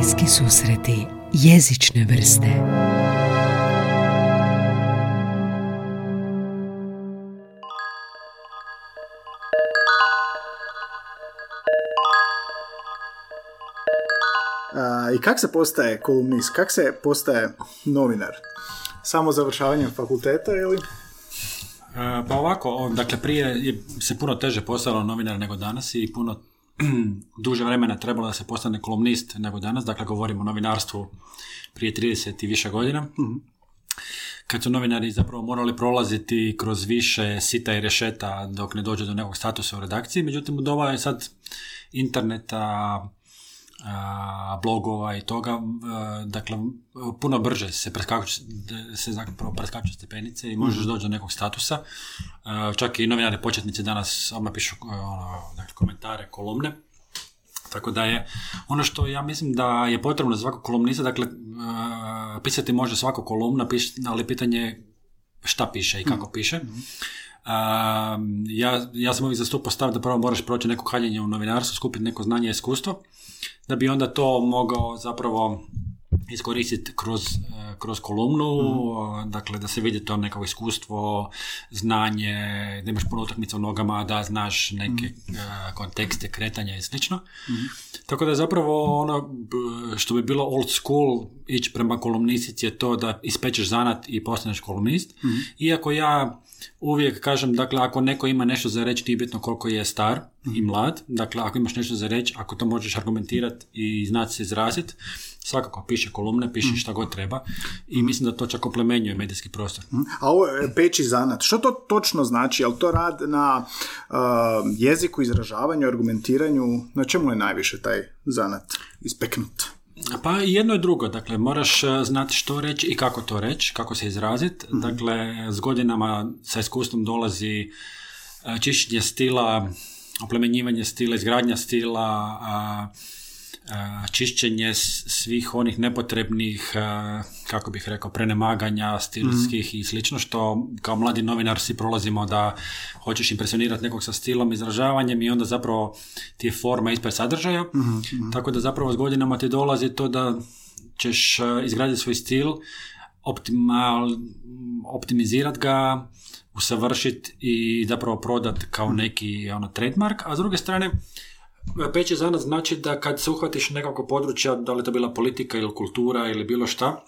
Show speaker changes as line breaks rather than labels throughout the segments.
Bliski susreti jezične vrste
A, I kak se postaje kolumnist? Kak se postaje novinar? Samo završavanjem fakulteta ili?
Pa ovako, on, dakle prije je se puno teže postalo novinar nego danas i puno duže vremena trebalo da se postane kolumnist nego danas, dakle govorimo o novinarstvu prije 30 i više godina. Kad su novinari zapravo morali prolaziti kroz više sita i rešeta dok ne dođe do nekog statusa u redakciji, međutim u doba je sad interneta, blogova i toga, a, dakle, puno brže se preskaču, se zapravo preskaču stepenice i možeš doći do nekog statusa. A, čak i novinari početnici danas odmah pišu ono, dakle, komentare, kolumne. Tako da je ono što ja mislim da je potrebno za svakog kolumnista, dakle, pisati može svako kolumna, ali pitanje je šta piše i kako piše. A, ja, ja sam uvijek zastupao stav da prvo moraš proći neko kaljenje u novinarstvu, skupiti neko znanje i iskustvo, da bi onda to mogao zapravo iskoristiti kroz, e, kroz kolumnu, dakle da se vidi to neko iskustvo, znanje, da imaš puno utakmica u nogama, da znaš neke e, kontekste, kretanja i slično. Tako da zapravo ono što bi bilo old school ići prema kolumnistici je to da ispečeš zanat i postaneš kolumnist. Iako ja uvijek kažem, dakle, ako neko ima nešto za reći, nije bitno koliko je star i mlad, dakle, ako imaš nešto za reći, ako to možeš argumentirati i znati se izraziti, svakako piše kolumne, piše šta god treba i mislim da to čak oplemenjuje medijski prostor.
A ovo je peći zanat. Što to točno znači? Je li to rad na uh, jeziku, izražavanju, argumentiranju? Na čemu je najviše taj zanat ispeknut?
Pa i jedno i drugo, dakle moraš e, znati što reći i kako to reći, kako se izraziti. Dakle, s godinama sa iskustvom dolazi e, čišćenje stila, oplemenjivanje stila, izgradnja stila, a, čišćenje svih onih nepotrebnih, kako bih rekao, prenemaganja stilskih i slično, što kao mladi novinar svi prolazimo da hoćeš impresionirati nekog sa stilom, izražavanjem i onda zapravo ti je forma ispred sadržaja. Tako da zapravo s godinama ti dolazi to da ćeš izgraditi svoj stil, optimal, optimizirat ga, usavršiti i zapravo prodat kao neki ono, trademark, a s druge strane peće zanat znači da kad se uhvatiš nekako područja, da li to bila politika ili kultura ili bilo šta,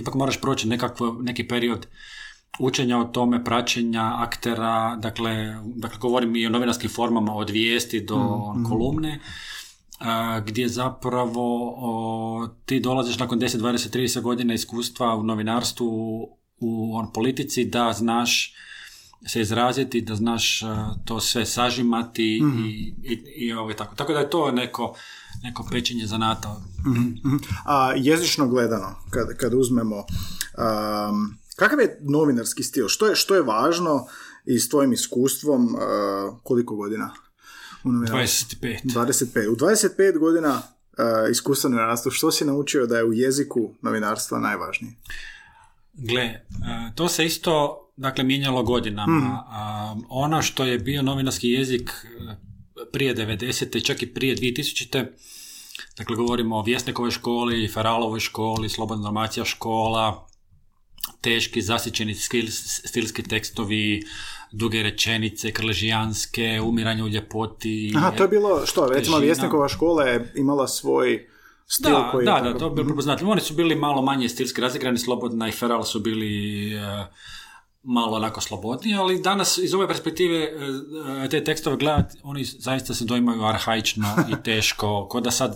ipak moraš proći nekakvo, neki period učenja o tome, praćenja aktera, dakle, dakle govorim i o novinarskim formama od vijesti do kolumne, a, gdje zapravo o, ti dolaziš nakon 10, 20, 30 godina iskustva u novinarstvu, u on, politici, da znaš se izraziti, da znaš a, to sve sažimati i, i, i ovaj, tako. Tako da je to neko, neko pečenje zanata.
Mhm. A jezično gledano, kad, kad uzmemo, um, kakav je novinarski stil? Što je, što je važno i s tvojim iskustvom uh, koliko godina? U novinarstvu?
25.
25. U 25 godina uh, iskustva novinarstva, što si naučio da je u jeziku novinarstva najvažnije?
Gle, to se isto dakle mijenjalo godinama. A, ono što je bio novinarski jezik e, prije 90. čak i prije 2000. Dakle, govorimo o Vjesnikovoj školi, Feralovoj školi, Slobodna Dalmacija škola, teški, zasićeni stilski tekstovi, duge rečenice, krležijanske, umiranje u ljepoti.
Aha, to je bilo, što, recimo
težina.
Vjesnikova škola je imala svoj stil
Da,
koji
da,
je
da,
tako-
to bi bilo prepoznatljivo. Oni su bili malo manje stilski razigrani, Slobodna i Feral su bili e, malo onako slobodniji, ali danas iz ove perspektive e, e, te tekstove gledati, oni zaista se dojmaju arhaično i teško, kao da sad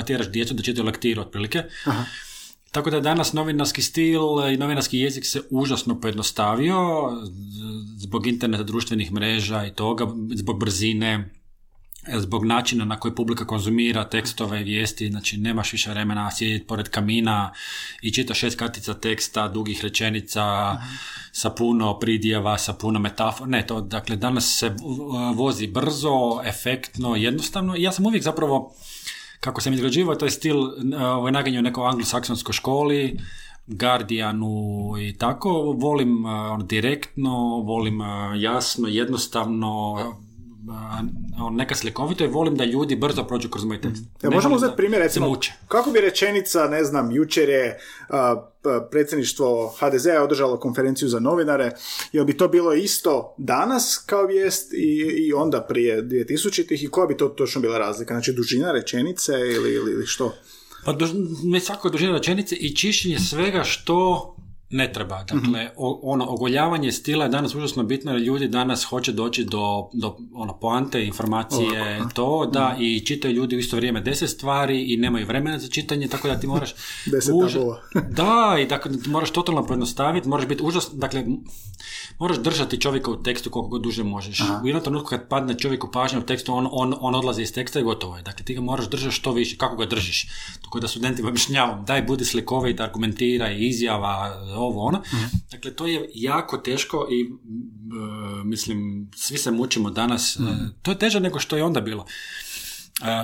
e, tjeraš djecu da čitaju lektiru otprilike. Tako da danas novinarski stil i novinarski jezik se užasno pojednostavio zbog interneta, društvenih mreža i toga, zbog brzine, zbog načina na koji publika konzumira tekstove, vijesti, znači nemaš više vremena sjediti pored kamina i čitaš šest kartica teksta, dugih rečenica, sa puno pridjeva, sa puno metafora. Ne, to, dakle, danas se uh, vozi brzo, efektno, jednostavno. I ja sam uvijek zapravo, kako sam izgrađivao taj stil, uh, ovaj naganjao nekoj anglosaksonskoj školi, Guardianu i tako, volim uh, ono, direktno, volim jasno, jednostavno, neka slikovito i volim da ljudi brzo prođu kroz moj tekst.
Ja, možemo uzeti
da
primjer, recimo, kako bi rečenica, ne znam, jučer je a, predsjedništvo HDZ-a održalo konferenciju za novinare, jel bi to bilo isto danas kao vijest i, i onda prije 2000-ih i koja bi to točno bila razlika? Znači dužina rečenice ili, ili, ili što?
Pa duž, ne svako dužina rečenice i čišćenje svega što ne treba. Dakle, o- ono, ogoljavanje stila je danas užasno bitno jer ljudi danas hoće doći do, do ono, poante, informacije, to, da, i čitaju ljudi u isto vrijeme deset stvari i nemaju vremena za čitanje, tako da ti moraš...
Deset
da, i dakle, moraš totalno pojednostaviti, moraš biti užasno, dakle, moraš držati čovjeka u tekstu koliko god duže možeš. U jednom trenutku kad padne čovjeku pažnja u tekstu, on, on, on odlazi iz teksta i gotovo je. Dakle, ti ga moraš držati što više, kako ga držiš. Tako da studentima objašnjavam, daj budi slikovit, argumentiraj, izjava, ovo ono. Dakle, to je jako teško i mislim, svi se mučimo danas. E, to je teže nego što je onda bilo.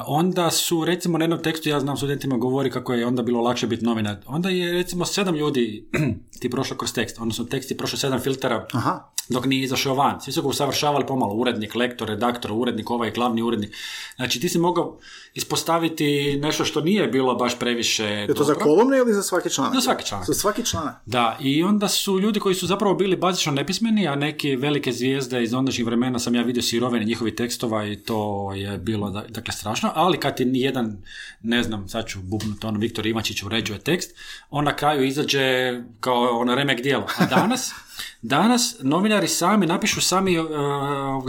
Onda su, recimo, na jednom tekstu, ja znam studentima govori kako je onda bilo lakše biti novinar. Onda je, recimo, sedam ljudi ti prošlo kroz tekst, odnosno tekst je prošao sedam filtera
Aha.
dok nije izašao van. Svi su ga usavršavali pomalo, urednik, lektor, redaktor, urednik, ovaj glavni urednik. Znači, ti si mogao ispostaviti nešto što nije bilo baš previše
Je to za
dobro.
kolumne ili za svaki članak?
Za svaki članak.
Za svaki članak.
Da, i onda su ljudi koji su zapravo bili bazično nepismeni, a neki velike zvijezde iz ondašnjih vremena sam ja vidio sirovine njihovih tekstova i to je bilo da- dakle strašno, ali kad ti nijedan, ne znam, sad ću bubnuti ono, Viktor Ivačić uređuje tekst, on na kraju izađe kao ono remek dijelo. A danas, danas novinari sami napišu sami uh,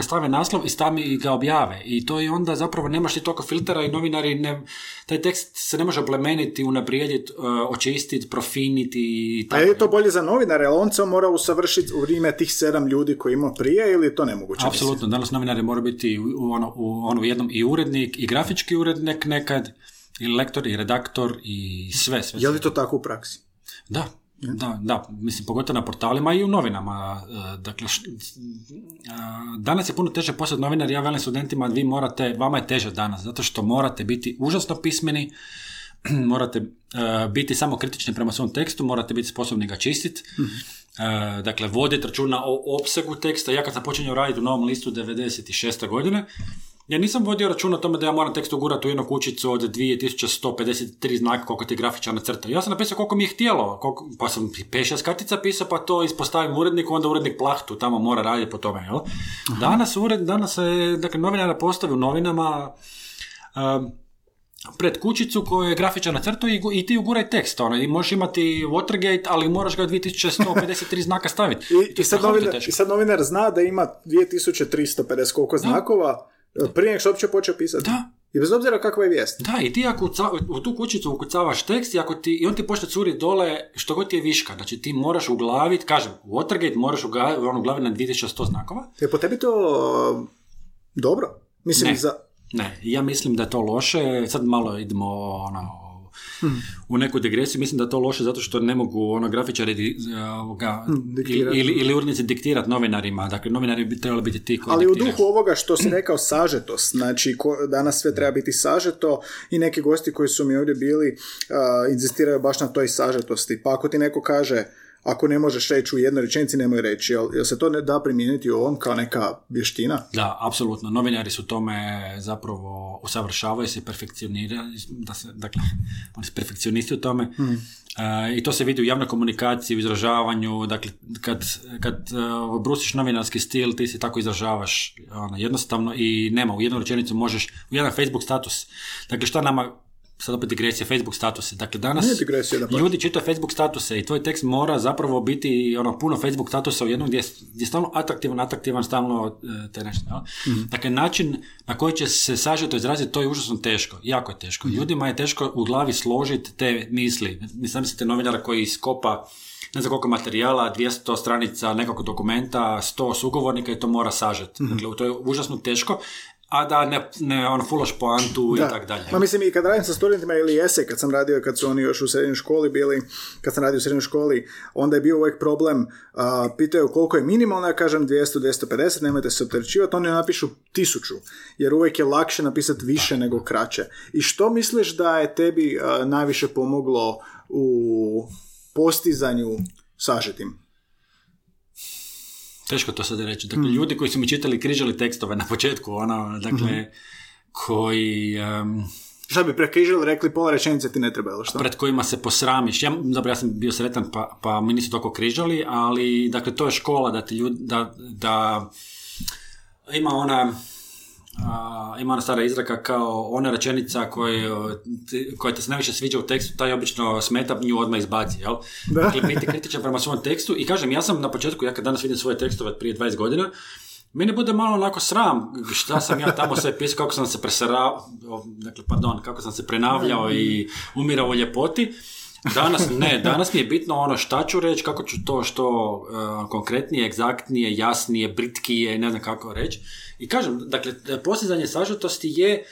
stave naslov i sami ga objave i to je onda zapravo nemaš ti toliko filtera i novinari ne, taj tekst se ne može oplemeniti, unaprijediti, uh, očistiti, profiniti i
A
tako.
je to bolje za novinare, ali on se mora usavršiti u vrijeme tih sedam ljudi koji ima prije ili je to nemoguće?
Apsolutno, danas novinari moraju biti u, ono, u, ono, jednom i urednik, i grafički urednik nekad, i lektor, i redaktor, i sve, sve.
Je li
sve.
to tako u praksi?
Da, da, da, mislim, pogotovo na portalima i u novinama. e, Dakle, š- a, danas je puno teže postati novinar, ja velim studentima, vi morate, vama je teže danas, zato što morate biti užasno pismeni, morate e, biti samo kritični prema svom tekstu, morate biti sposobni ga čistiti, E, dakle, voditi računa o opsegu teksta. Ja kad sam počinjao raditi u Novom listu 96. godine, ja nisam vodio računa o tome da ja moram tekst ugurati u jednu kućicu od 2153 znaka koliko ti grafičar nacrta. Ja sam napisao koliko mi je htjelo, koliko, pa sam 5-6 kartica pisao, pa to ispostavim uredniku, onda urednik plahtu tamo mora raditi po tome. Jel? Danas, ured, danas se, dakle, novinara postavi u novinama um, pred kućicu koju je grafičar nacrtao i, i ti uguraj tekst. Ono, I možeš imati Watergate, ali moraš ga 2153 znaka staviti.
I, i, sad novinar. I sad novinar zna da ima 2350 koliko znakova prije nego što uopće počeo pisati.
Da.
I bez obzira kakva je vijest.
Da, i ti ako uca- u tu kućicu ukucavaš tekst i, ako ti, i on ti počne curi dole što god ti je viška. Znači ti moraš uglaviti, kažem, Watergate moraš uglaviti ono, uglaviti na 2100 znakova.
Je po tebi to uh, dobro? Mislim,
Ne.
za...
Ne, ja mislim da je to loše. Sad malo idemo ono, u neku digresiju. Mislim da je to loše zato što ne mogu ono, grafičari di- ovoga,
diktirati.
ili, ili urednici diktirati novinarima. Dakle, novinari bi trebali biti ti koji
Ali u
diktiraju.
duhu ovoga što si rekao sažetost, znači ko, danas sve treba biti sažeto i neki gosti koji su mi ovdje bili uh, inzistiraju baš na toj sažetosti. Pa ako ti neko kaže ako ne možeš reći u jednoj rečenici, nemoj reći. Jel, jel se to ne da primijeniti u ovom kao neka vještina?
Da, apsolutno. Novinari su tome zapravo usavršavaju se, perfekcioniraju, da se, dakle, oni su perfekcionisti u tome. E, I to se vidi u javnoj komunikaciji, u izražavanju, dakle, kad, kad uh, brusiš novinarski stil, ti se tako izražavaš ono, jednostavno i nema, u jednu rečenicu možeš, u jedan Facebook status. Dakle, šta nama, sad opet digresija, Facebook statuse. Dakle, danas
digresija, dapače.
ljudi čitaju Facebook statuse i tvoj tekst mora zapravo biti ono puno Facebook statusa u jednom gdje, je- gdje je stalno atraktivan, atraktivan, stalno e, te nešto. jel? Dakle, način na koji će se sažeto izraziti, to je užasno teško, jako je teško. Ljudima je teško u glavi složiti te misli. Mislim, mislite novinara koji iskopa ne znam koliko materijala, 200 stranica nekog dokumenta, 100 sugovornika i to mora sažeti. Dakle, to je užasno teško, a da ne, ne ono, fulaš poantu i tako dalje.
Ma mislim i kad radim sa studentima ili esej, kad sam radio, kad su oni još u srednjoj školi bili, kad sam radio u srednjoj školi, onda je bio uvijek problem, a, pitaju koliko je minimalno, ja kažem 200, 250, nemojte se opterećivati, oni napišu tisuću, jer uvijek je lakše napisati više nego kraće. I što misliš da je tebi a, najviše pomoglo u postizanju sažetim?
Teško to sad reći. Dakle, ljudi koji su mi čitali križali tekstove na početku, ono, dakle, koji... em,
Šta bi prekrižili, rekli pola rečenice ti ne treba, ili što?
pred kojima se posramiš. Ja, dobro, ja sam bio sretan pa, pa mi nisu toliko križali, ali dakle to je škola da ti ljudi, da, da ima ona a, ima ona stara izraka kao ona rečenica koja, ti- koja te se najviše sviđa u tekstu, taj obično smeta, nju odmah izbaci, jel?
Da.
Dakle, biti kritičan prema svom tekstu i kažem, ja sam na početku, ja kad danas vidim svoje tekstove od prije 20 godina, meni bude malo onako sram šta sam ja tamo sve pisao, kako sam se presarao, dakle, pardon, kako sam se prenavljao i umirao u ljepoti. Danas ne, danas mi je bitno ono šta ću reći, kako ću to što uh, konkretnije, egzaktnije, jasnije, britkije, ne znam kako reći. I kažem, dakle, postizanje sažetosti je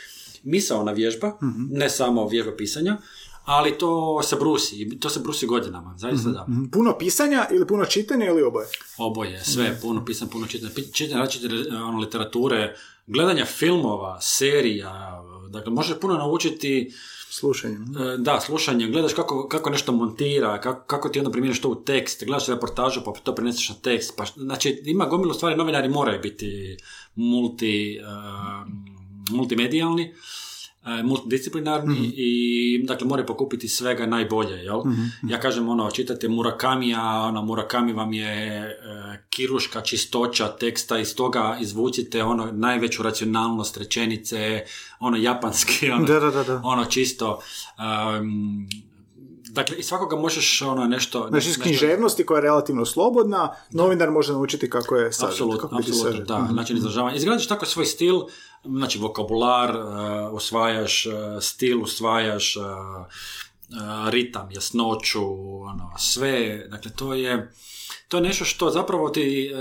misaona vježba, ne samo vježba pisanja, ali to se brusi, to se brusi godinama, zaista da.
Mhm. Puno pisanja ili puno čitanja ili oboje?
Oboje, sve, puno pisam, puno čitanja, čitanja različite ono, literature, gledanja filmova, serija, dakle, možeš puno naučiti
Slušanjem.
E, Da, slušanje, gledaš kako, kako nešto montira, kako, kako ti onda primjeniš to u tekst, gledaš reportažu pa to preneseš na tekst, pa, znači ima gomilu stvari, novinari moraju biti multi, e, multimedijalni, e, multidisciplinarni i dakle moraju pokupiti svega najbolje, jel? Ja kažem ono, čitate Murakamija, ono, Murakami vam je e, kiruška čistoća teksta, iz toga izvucite ono najveću racionalnost rečenice, ono japanski, ono,
da, da, da.
ono čisto um, dakle i svakoga možeš ono nešto
Znači, iz književnosti koja je relativno slobodna, novinar može naučiti kako je sažet,
Apsolutno,
kako
apsolutno,
sažet.
da,
Mhm.
način izražavanja. Izgradiš tako svoj stil, znači vokabular, uh, usvajaš uh, stil, usvajaš uh, uh, ritam, jasnoću, ono, sve, dakle to je to je nešto što zapravo ti uh,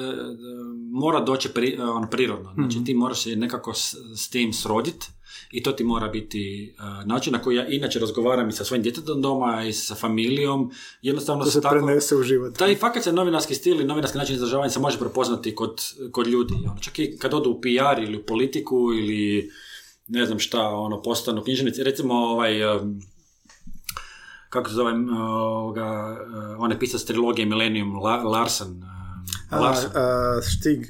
mora doći pri, uh, ono, prirodno. Znači
Mhm.
ti moraš se nekako s, s tim srodit i to ti mora biti uh, način na koji ja inače razgovaram i sa svojim djetetom doma i sa familijom. Jednostavno
To se
tako-
prenese u život.
taj fakat se novinarski stil i novinarski način izražavanja se može prepoznati kod, kod ljudi. Ono, čak i kad odu u PR ili u politiku ili ne znam šta, ono, postanu knjižnici. Recimo, ovaj, um, kako se zove, ovoga, uh, on je pisac trilogije Millennium, La- Larsen. um,
A,
Larsen.
a, Stig...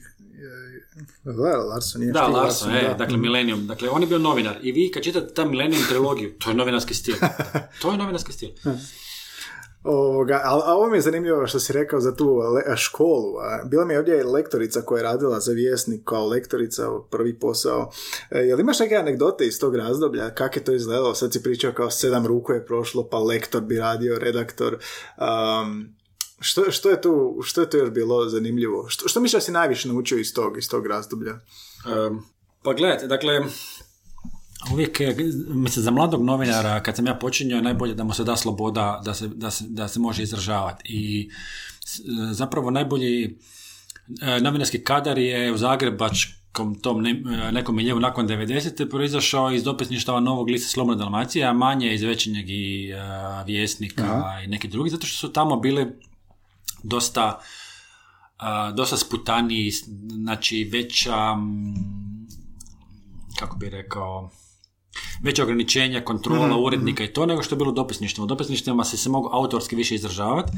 Da, Larson je
Da,
Stig
Larsen, e,
da.
dakle Millennium. Dakle, on je bio novinar. I vi kad čitate ta Millennium trilogiju, to je novinarski stil. To je novinarski stil.
Ovoga, a, a ovo mi je zanimljivo što si rekao za tu le- školu. A, bila mi je ovdje lektorica koja je radila za vjesnik kao lektorica, prvi posao. E, jel imaš neke anegdote iz tog razdoblja? Kako je to izgledalo? Sad si pričao kao sedam ruku je prošlo, pa lektor bi radio, redaktor. Um, što, što, je tu, što je tu još bilo zanimljivo? Što, što misliš da si najviše naučio iz tog, iz tog razdoblja?
Um, pa gledajte, dakle, uvijek je, mislim, za mladog novinara, kad sam ja počinjao, najbolje da mu se da sloboda da se, da se, da se može izražavati. I zapravo najbolji e, novinarski kadar je u Zagrebačkom tom ne, e, nekom miljevu nakon 90. proizašao iz dopisništava Novog lista Slobodna Dalmacija, a manje iz Večernjeg i e, Vjesnika i neki drugi, zato što su tamo bili dosta dosta sputaniji, znači veća, kako bi rekao, veća ograničenja, kontrola urednika i to nego što je bilo u dopisništvima. U dopisništvima se se mogu autorski više izražavati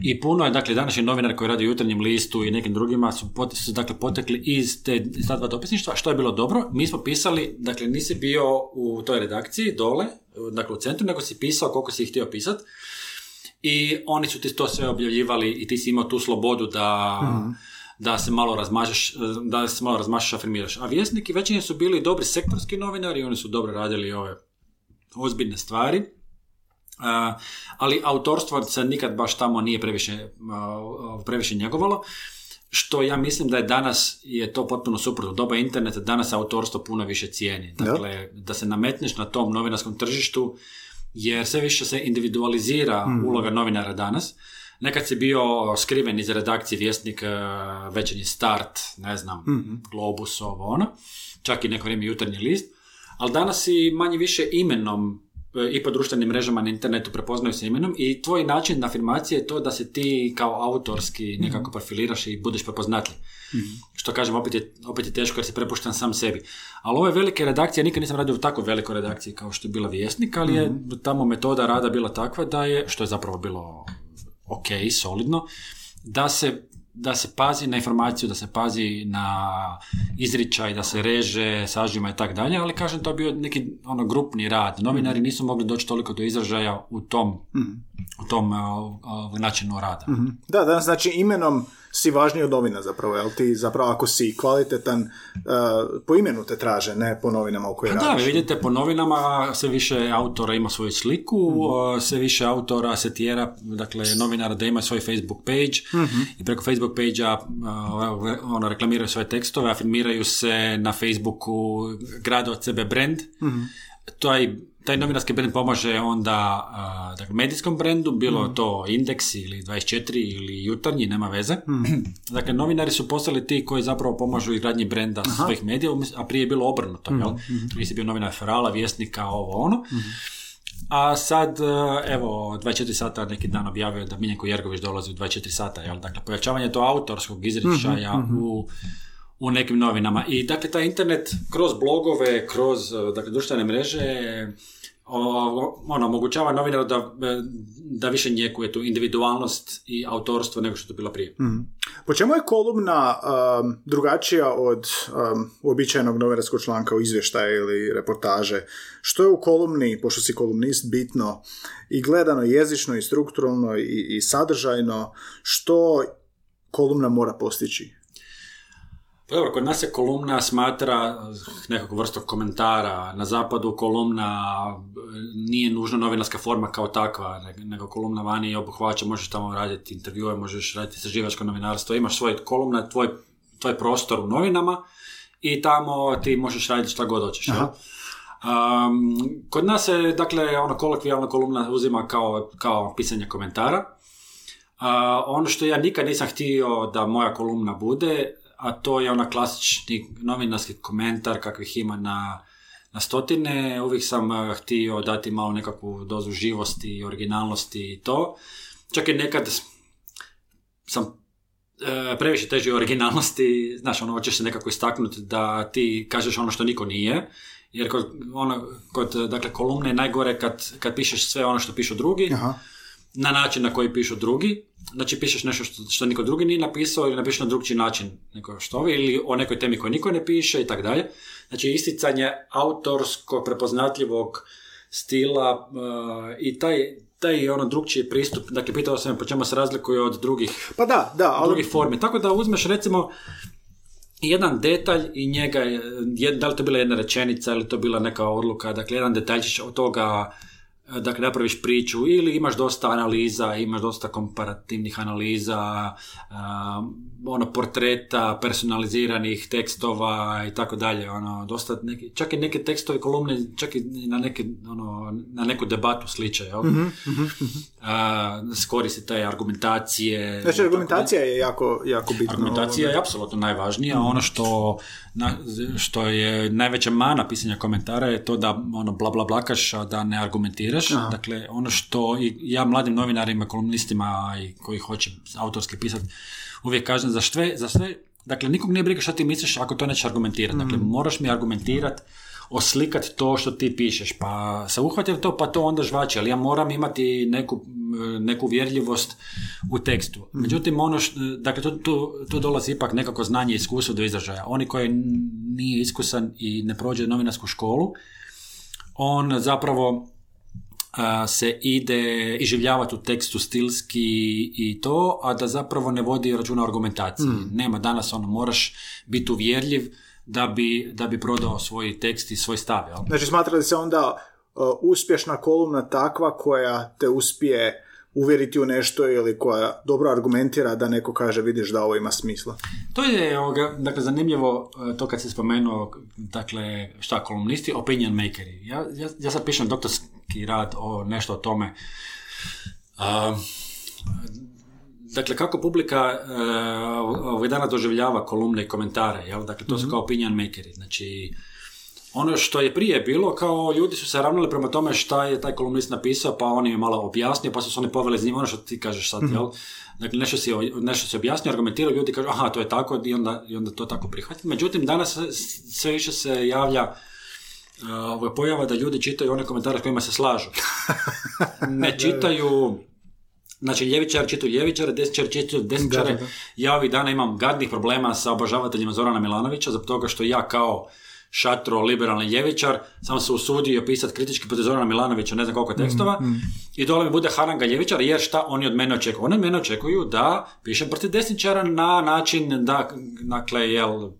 i puno je, dakle, današnji novinar koji radi u jutarnjem listu i nekim drugima su, pot- su dakle, potekli iz, te, iz ta dva dopisništva, što je bilo dobro. Mi smo pisali, dakle, nisi bio u toj redakciji dole, dakle u centru, nego si pisao koliko si ih htio pisati i oni su ti to sve objavljivali i ti si imao tu slobodu da, da se malo razmažeš, da se malo razmažeš, afirmiraš. A vjesnik i većini su bili dobri sektorski novinari, oni su dobro radili ove ozbiljne stvari. A, ali autorstvo se nikad baš tamo nije previše, a, previše njegovalo, što ja mislim da je danas je to potpuno suprotno. Doba interneta danas autorstvo puno više cijeni. Dakle, da se nametneš na tom novinarskom tržištu, jer sve više se individualizira uloga novinara danas. Nekad si bio skriven iz redakcije Vjesnik, eh, Večernji start, ne znam, Globus, ovo ono, čak i neko vrijeme Jutarnji list, ali danas si manje više imenom i po društvenim mrežama na internetu prepoznaju se imenom i tvoj način afirmacije je to da se ti kao autorski nekako profiliraš i budeš prepoznatljiv. Što kažem, opet je, opet je teško jer si prepušten sam sebi. Ali ove velike redakcije, nikad nisam radio u tako velikoj redakciji kao što je bila Vjesnik, ali je tamo metoda rada bila takva da je, što je zapravo bilo ok, solidno, da se da se pazi na informaciju, da se pazi na izričaj, da se reže, sažima i tak dalje, ali kažem to je bio neki ono grupni rad. Novinari nisu mogli doći toliko do izražaja u tom, u tom uh, uh, načinu rada.
Da, da, znači imenom si važniji od novina zapravo, jel ti zapravo ako si kvalitetan, uh, po imenu te traže, ne po novinama u koje
Pa Da, vi vidite po novinama sve više autora ima svoju sliku, uh, sve više autora se tjera, dakle novinara da ima svoj Facebook page i preko Facebook page-a uh, ono, reklamiraju svoje tekstove, afirmiraju se na Facebooku, grade od sebe brand. Taj, taj novinarski brand pomaže onda uh, dakle, medijskom brendu, bilo to Indeks ili 24 ili Jutarnji, nema veze. dakle, novinari su postali ti koji zapravo pomažu i gradnji brenda svojih medija, umjesto- a prije je bilo obrnuto, jel? Prije si bio novinar Ferala, Vjesnika, ovo ono. A sad, e, evo, 24 sata neki dan objavio da Miljenko Jergović dolazi u 24 sata, jel? Dakle, pojačavanje to autorskog izričaja u, u nekim novinama. I dakle, taj internet kroz blogove, kroz e, dakle, društvene mreže, o, ono, omogućava novinaru da, e, da više njekuje tu individualnost i autorstvo nego što je to bilo prije.
Po čemu je kolumna um, drugačija od um, uobičajenog novinarskog članka u izvještaje ili reportaže? Što je u kolumni, pošto si kolumnist, bitno i gledano jezično i strukturalno i, i sadržajno, što kolumna mora postići?
Pa dobro, kod nas se kolumna smatra nekakvu vrstu komentara. Na zapadu kolumna e, nije nužno novinarska forma kao takva, ne- nego kolumna vani obuhvaća, možeš tamo raditi intervjue, možeš raditi istraživačko novinarstvo, imaš svoj kolumna, tvoj, tvoj prostor u novinama i tamo ti možeš raditi šta god hoćeš. Um, kod nas se, dakle, ono kolokvijalna kolumna uzima kao, kao pisanje komentara. A, ono što ja nikad nisam htio da moja kolumna bude, a to je ona klasični novinarski komentar kakvih ima na, na stotine. Uvijek sam eh, htio dati malo nekakvu dozu živosti i originalnosti i to. Čak i nekad sam e, previše teži originalnosti, znaš, ono, hoćeš se nekako istaknuti da ti kažeš ono što niko nije, jer kod, ono, kod dakle, kolumne najgore kad, kad pišeš sve ono što pišu drugi,
Aha.
Na način na koji pišu drugi, znači pišeš nešto što, što niko drugi nije napisao ili napišeš na drugčiji način nego što ili o nekoj temi koju niko ne piše i tako dalje. Znači isticanje autorskog prepoznatljivog stila uh, i taj, taj ono drugčiji pristup, dakle pitao sam po čemu se razlikuje od drugih
Pa da, da, ali
drugih formi. Tako da uzmeš recimo jedan detalj i njega, je- da li to bila jedna rečenica ili to bila neka odluka, dakle jedan detaljčić od toga dakle napraviš priču ili imaš dosta analiza, imaš dosta komparativnih analiza, um, ono portreta, personaliziranih tekstova i tako dalje, ono dosta neki, čak i neke tekstove kolumne, čak i na neke ono, na neku debatu sliče, jel?
Mhm,
A, koristi te argumentacije.
Znači, argumentacija je jako, jako bitna.
Argumentacija je
ovoga.
apsolutno najvažnija. Ono što, na, što je najveća mana pisanja komentara je to da ono bla bla blakaš, a da ne argumentiraš. Dakle, ono što i ja mladim novinarima, kolumnistima i koji hoće autorski pisati, uvijek kažem za sve, za sve Dakle, nikog nije briga šta ti misliš ako to nećeš argumentirati. Dakle, moraš mi argumentirati, oslikati to što ti pišeš. Pa se uhvatim to, pa to onda žvači. Ali ja moram imati neku, neku vjerljivost u tekstu. Međutim, ono što, dakle, tu, tu, tu dolazi ipak nekako znanje i iskustvo do izražaja. Oni koji nije iskusan i ne prođe novinarsku školu, on zapravo se ide iživljavati u tekstu stilski i to, a da zapravo ne vodi računa o argumentaciji. Nema danas ono, moraš biti uvjerljiv da bi, da bi prodao svoj tekst i svoj stav. Jel?
Znači, smatra li se onda uh, uspješna kolumna takva koja te uspije uvjeriti u nešto ili koja dobro argumentira da neko kaže vidiš da ovo ima smisla.
To je ovoga, dakle, zanimljivo e, to kad si spomenuo dakle, šta kolumnisti, opinion makeri. Ja, ja, ja sad pišem doktorski rad o nešto o tome. A, dakle, kako publika uh, ovih dana doživljava kolumne i komentare, jel? Dakle, to su kao opinion makeri. Znači, ono što je prije bilo, kao ljudi su se ravnali prema tome šta je taj kolumnist napisao, pa on je malo objasnio, pa su se oni poveli za njim, ono što ti kažeš sad, jel? Dakle, nešto si, nešto si objasnio, argumentirao, ljudi kažu, aha, to je tako, i onda, i onda to tako prihvati. Međutim, danas se- sve više se javlja uh, ovo pojava da ljudi čitaju one komentare s kojima se slažu. Ne čitaju Znači, ljevičar čitaju ljevičare, desničar čitaju desničare.
Da, da, da.
Ja ovih dana imam gadnih problema sa obožavateljima Zorana Milanovića, zbog toga što ja kao šatro, liberalni ljevičar, sam se usudio pisati kritički protiv Zorana Milanovića, ne znam koliko tekstova, i dole mi bude haranga ljevičar, jer šta oni od mene očekuju? Oni od mene očekuju da pišem protiv desničara na način da, dakle, jel,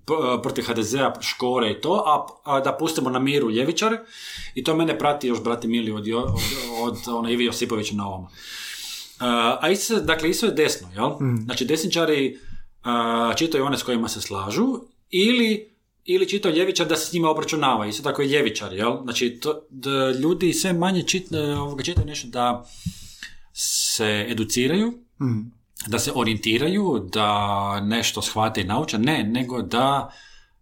protiv HDZ-a, škore i to, a, a da pustimo na miru ljevičare, i to mene prati još brati Mili od, Jo- od, od, ono, Ivi Josipovića na ovom. Uh, a isto, dakle, isto je desno, jel? Znači, desničari uh, čitaju one s kojima se slažu ili ili čitaju ljevičar da se s njima obračunava. Isto tako i ljevičar, jel? Znači, to, da ljudi sve manje čit, e, ovoga, čitaju nešto da se educiraju, da se orijentiraju, da nešto shvate i nauče. Ne, nego da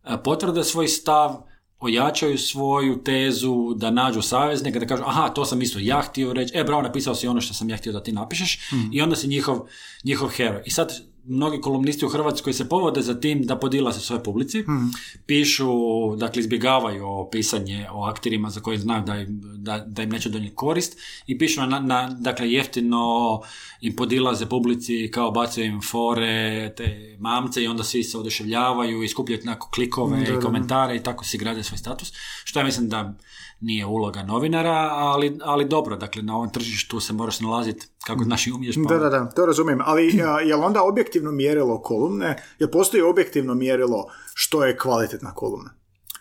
e, potvrde svoj stav, ojačaju svoju tezu, da nađu saveznika, da kažu, aha, to sam isto ja htio reći, e, bravo, napisao si ono što sam ja htio da ti napišeš, i onda si njihov, njihov heroj. I sad, mnogi kolumnisti u Hrvatskoj se povode za tim da podila se svoje publici, pišu, dakle, izbjegavaju pisanje o akterima za koje znaju da im, da, da im neće donijeti korist i pišu na, na, dakle, jeftino im podilaze publici kao bacaju im fore, te mamce i onda svi se oduševljavaju i skupljaju nekako klikove i komentare i tako si grade svoj status, što ja mislim da nije uloga novinara, ali, ali dobro, dakle, na ovom tržištu se moraš nalaziti kako znaš i umiješ. Pa
Da, da, da, to razumijem. Ali a, je li onda objektivno mjerilo kolumne? Jel postoji objektivno mjerilo što je kvalitetna kolumna?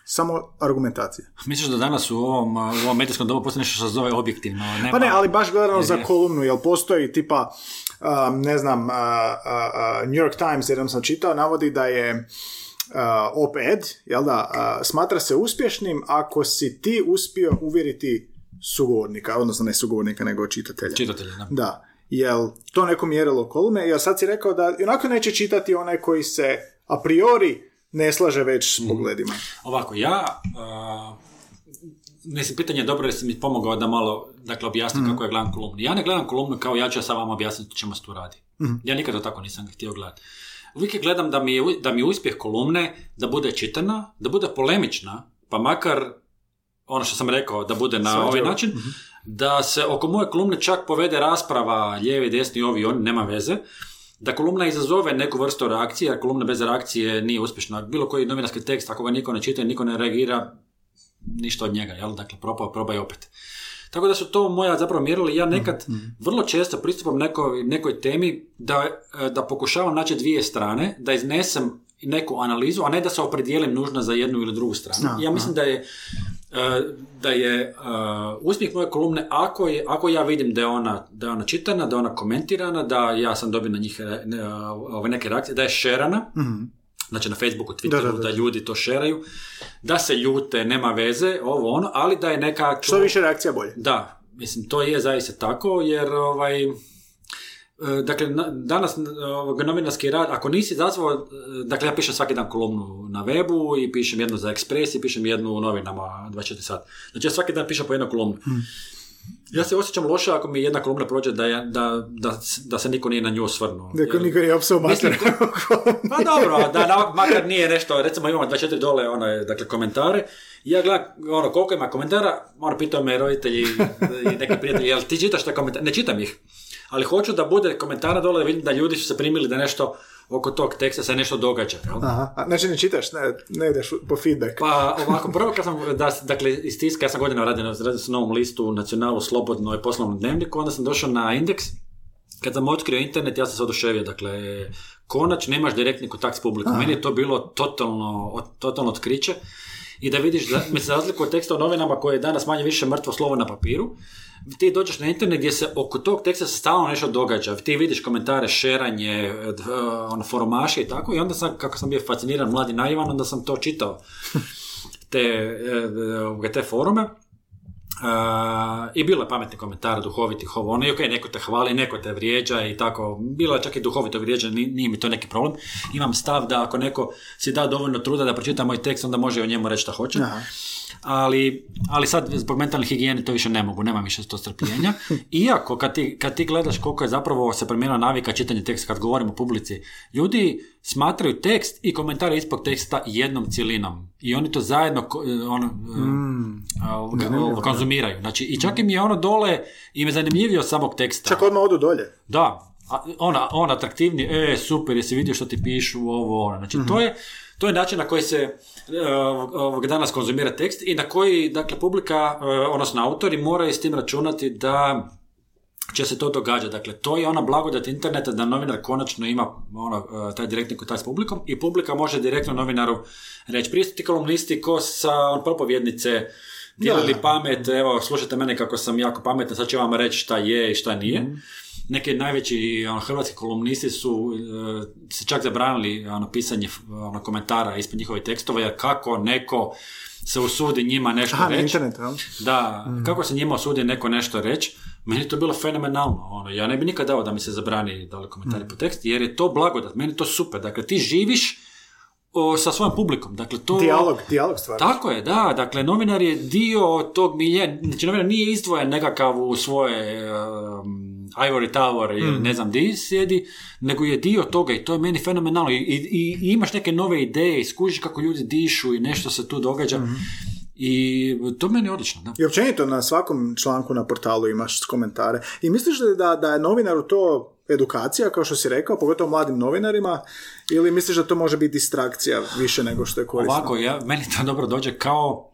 Samo argumentacija.
Misliš da danas u ovom, u ovom medijskom dobu postoji nešto što se zove objektivno? Nema...
Pa ne, ali baš gledano za kolumnu, jel postoji tipa, um, ne znam, uh, uh, uh, New York Times, jednom sam čitao, navodi da je uh, op-ed, jel da, uh, smatra se uspješnim ako si ti uspio uvjeriti sugovornika, odnosno ne sugovornika, nego čitatelja.
Čitatelji, da.
Da. Jel to neko mjerilo kolumne? Jel sad si rekao da onako neće čitati onaj koji se a priori ne slaže već
Mhm.
s pogledima.
Ovako, ja... Uh, mislim, pitanje je dobro jer si mi pomogao da malo dakle, objasnim kako ja gledam kolumnu. Ja ne gledam kolumnu kao ja ću ja sad vama objasniti čemu se tu radi. Ja nikada tako nisam ga htio gledati. Uvijek je gledam da mi, je, da mi je uspjeh kolumne da bude čitana, da bude polemična, pa makar ono što sam rekao, da bude na
Svađa.
ovaj način, da se oko moje kolumne čak povede rasprava lijevi, desni, ovi, oni, nema veze, da kolumna izazove neku vrstu reakcije, jer kolumna bez reakcije nije uspješna. Bilo koji novinarski tekst, ako ga niko ne čita i niko ne reagira, ništa od njega, jel? Dakle, propao, probaj opet. Tako da su to moja zapravo mjerila ja nekad vrlo često pristupam nekoj, nekoj temi da, e, da pokušavam naći dvije strane, da iznesem neku analizu, a ne da se opredijelim nužno za jednu ili drugu stranu.
Aha.
Ja mislim da je e, da je e, uspjeh moje kolumne ako, je, ako ja vidim da je ona da je ona čitana, da je ona komentirana, da ja sam dobio na njih neke reakcije, da je šerana, znači na Facebooku, Twitteru, da,
Da, da, da.
ljudi to šeraju, da se ljute, nema veze, ovo ono, ali da je neka...
Što više reakcija bolje.
Da, mislim, to je zaista tako, jer ovaj, e, dakle, na- danas ovoga, novinarski rad, ako nisi izazvao, e, dakle, ja pišem svaki dan kolumnu na webu i pišem jednu za Express i pišem jednu u novinama 24 sat. Znači, ja svaki dan pišem po jednu kolumnu. Ja se osjećam loše ako mi jedna kolumna prođe da, ja- da, da, da se niko nije na nju osvrnuo. Jer-
niko nije opsao mater.
Pa dobro, da, da, makar nije nešto, recimo imamo 24 dole, ono, dakle, komentare, i ja gledam, ono, koliko ima komentara, ono, pitao me roditelji i neki prijatelji, jel ti čitaš te komentare? Ne čitam ih, ali hoću da bude komentara dole, da vidim da ljudi su se primili da nešto oko tog teksta se nešto događa, jel?
Aha, a, znači ne čitaš, ne, ne ideš po feedback.
Pa ovako, prvo kad sam, da, dakle, iz tiska, ja sam godina radio, radio sam na novom listu u Nacionalu, Slobodno i poslovnom dnevniku, onda sam došao na indeks, kad sam otkrio internet, ja sam se oduševio, dakle, konačno nemaš direktni kontakt s publikom. Meni je to bilo totalno, totalno otkriće. I da vidiš, da, mislim, za razliku od teksta u novinama koje je danas manje više mrtvo slovo na papiru, ti dođeš na internet gdje se oko tog teksta se stalno nešto događa. Ti vidiš komentare, šeranje, eh, ono, forumaše i tako. I onda sam, kako sam bio fasciniran, mladi naivan, onda sam to čitao te, e, ovoga, te forume. Uh, I bilo je pametni komentara, duhovitih ovo, ono, i ok, neko te hvali, neko te vrijeđa i tako, bilo je čak i duhovito vrijeđa, ni- nije mi to neki problem. Imam stav da ako neko si da dovoljno truda da pročita moj tekst, onda može o njemu reći šta hoće.
Aha.
Ali, ali sad zbog mentalne higijene to više ne mogu, nemam više to strpljenja. Iako kad ti, kad ti gledaš koliko je zapravo se promijenila navika čitanja teksta kad govorimo o publici, ljudi smatraju tekst i komentare ispod teksta jednom cjelinom i oni to zajedno ono,
Mm.
konzumiraju. Znači, i čak im je ono dole, im je zanimljivije od samog teksta.
Čak odmah odu dolje.
Da, ona, on atraktivni, e, super, jesi vidio što ti pišu, ovo, ono. Znači, to je, to je način na koji se ovog danas konzumira tekst i na koji, dakle, publika, e, odnosno autori, moraju s tim računati da će se to događati. Dakle, to je ona blagodat interneta da novinar konačno ima ono, e, taj direktni kontakt s publikom i publika može direktno novinaru reći. Prije su ti kolumnisti ko sa on, propovjednice dijelili
Da.
pamet, evo, slušajte mene kako sam jako pametan, sad ću vam reći šta je i šta nije. Neki najveći ono, hrvatski kolumnisti su e, se čak zabranili ono, pisanje ono, komentara ispod njihovih tekstova, jer kako neko se usudi njima nešto
Aha,
reći.
internetu, jel?
Da, kako se njima usudi neko nešto reći, meni je to bilo fenomenalno. Ono, ja ne bi nikad dao da mi se zabrani dali komentari po tekstu, jer je to blagodat, meni je to super. Dakle, ti živiš o, sa svojom publikom. Dakle, to...
Dijalog, dijalog stvar.
Tako je, da. Dakle, novinar je dio tog milje. Znači, novinar nije izdvojen nekakav u svoje um, Ivory Tower ili ne znam di sjedi, nego je dio toga i to je meni fenomenalno. I, i, i imaš neke nove ideje, i skužiš kako ljudi dišu i nešto se tu događa. I to meni je odlično, da.
I općenito na svakom članku na portalu imaš komentare. I misliš li da, da je novinaru to edukacija, kao što si rekao, pogotovo mladim novinarima, ili misliš da to može biti distrakcija više nego što je korisno?
Ovako, ja, meni to dobro dođe kao,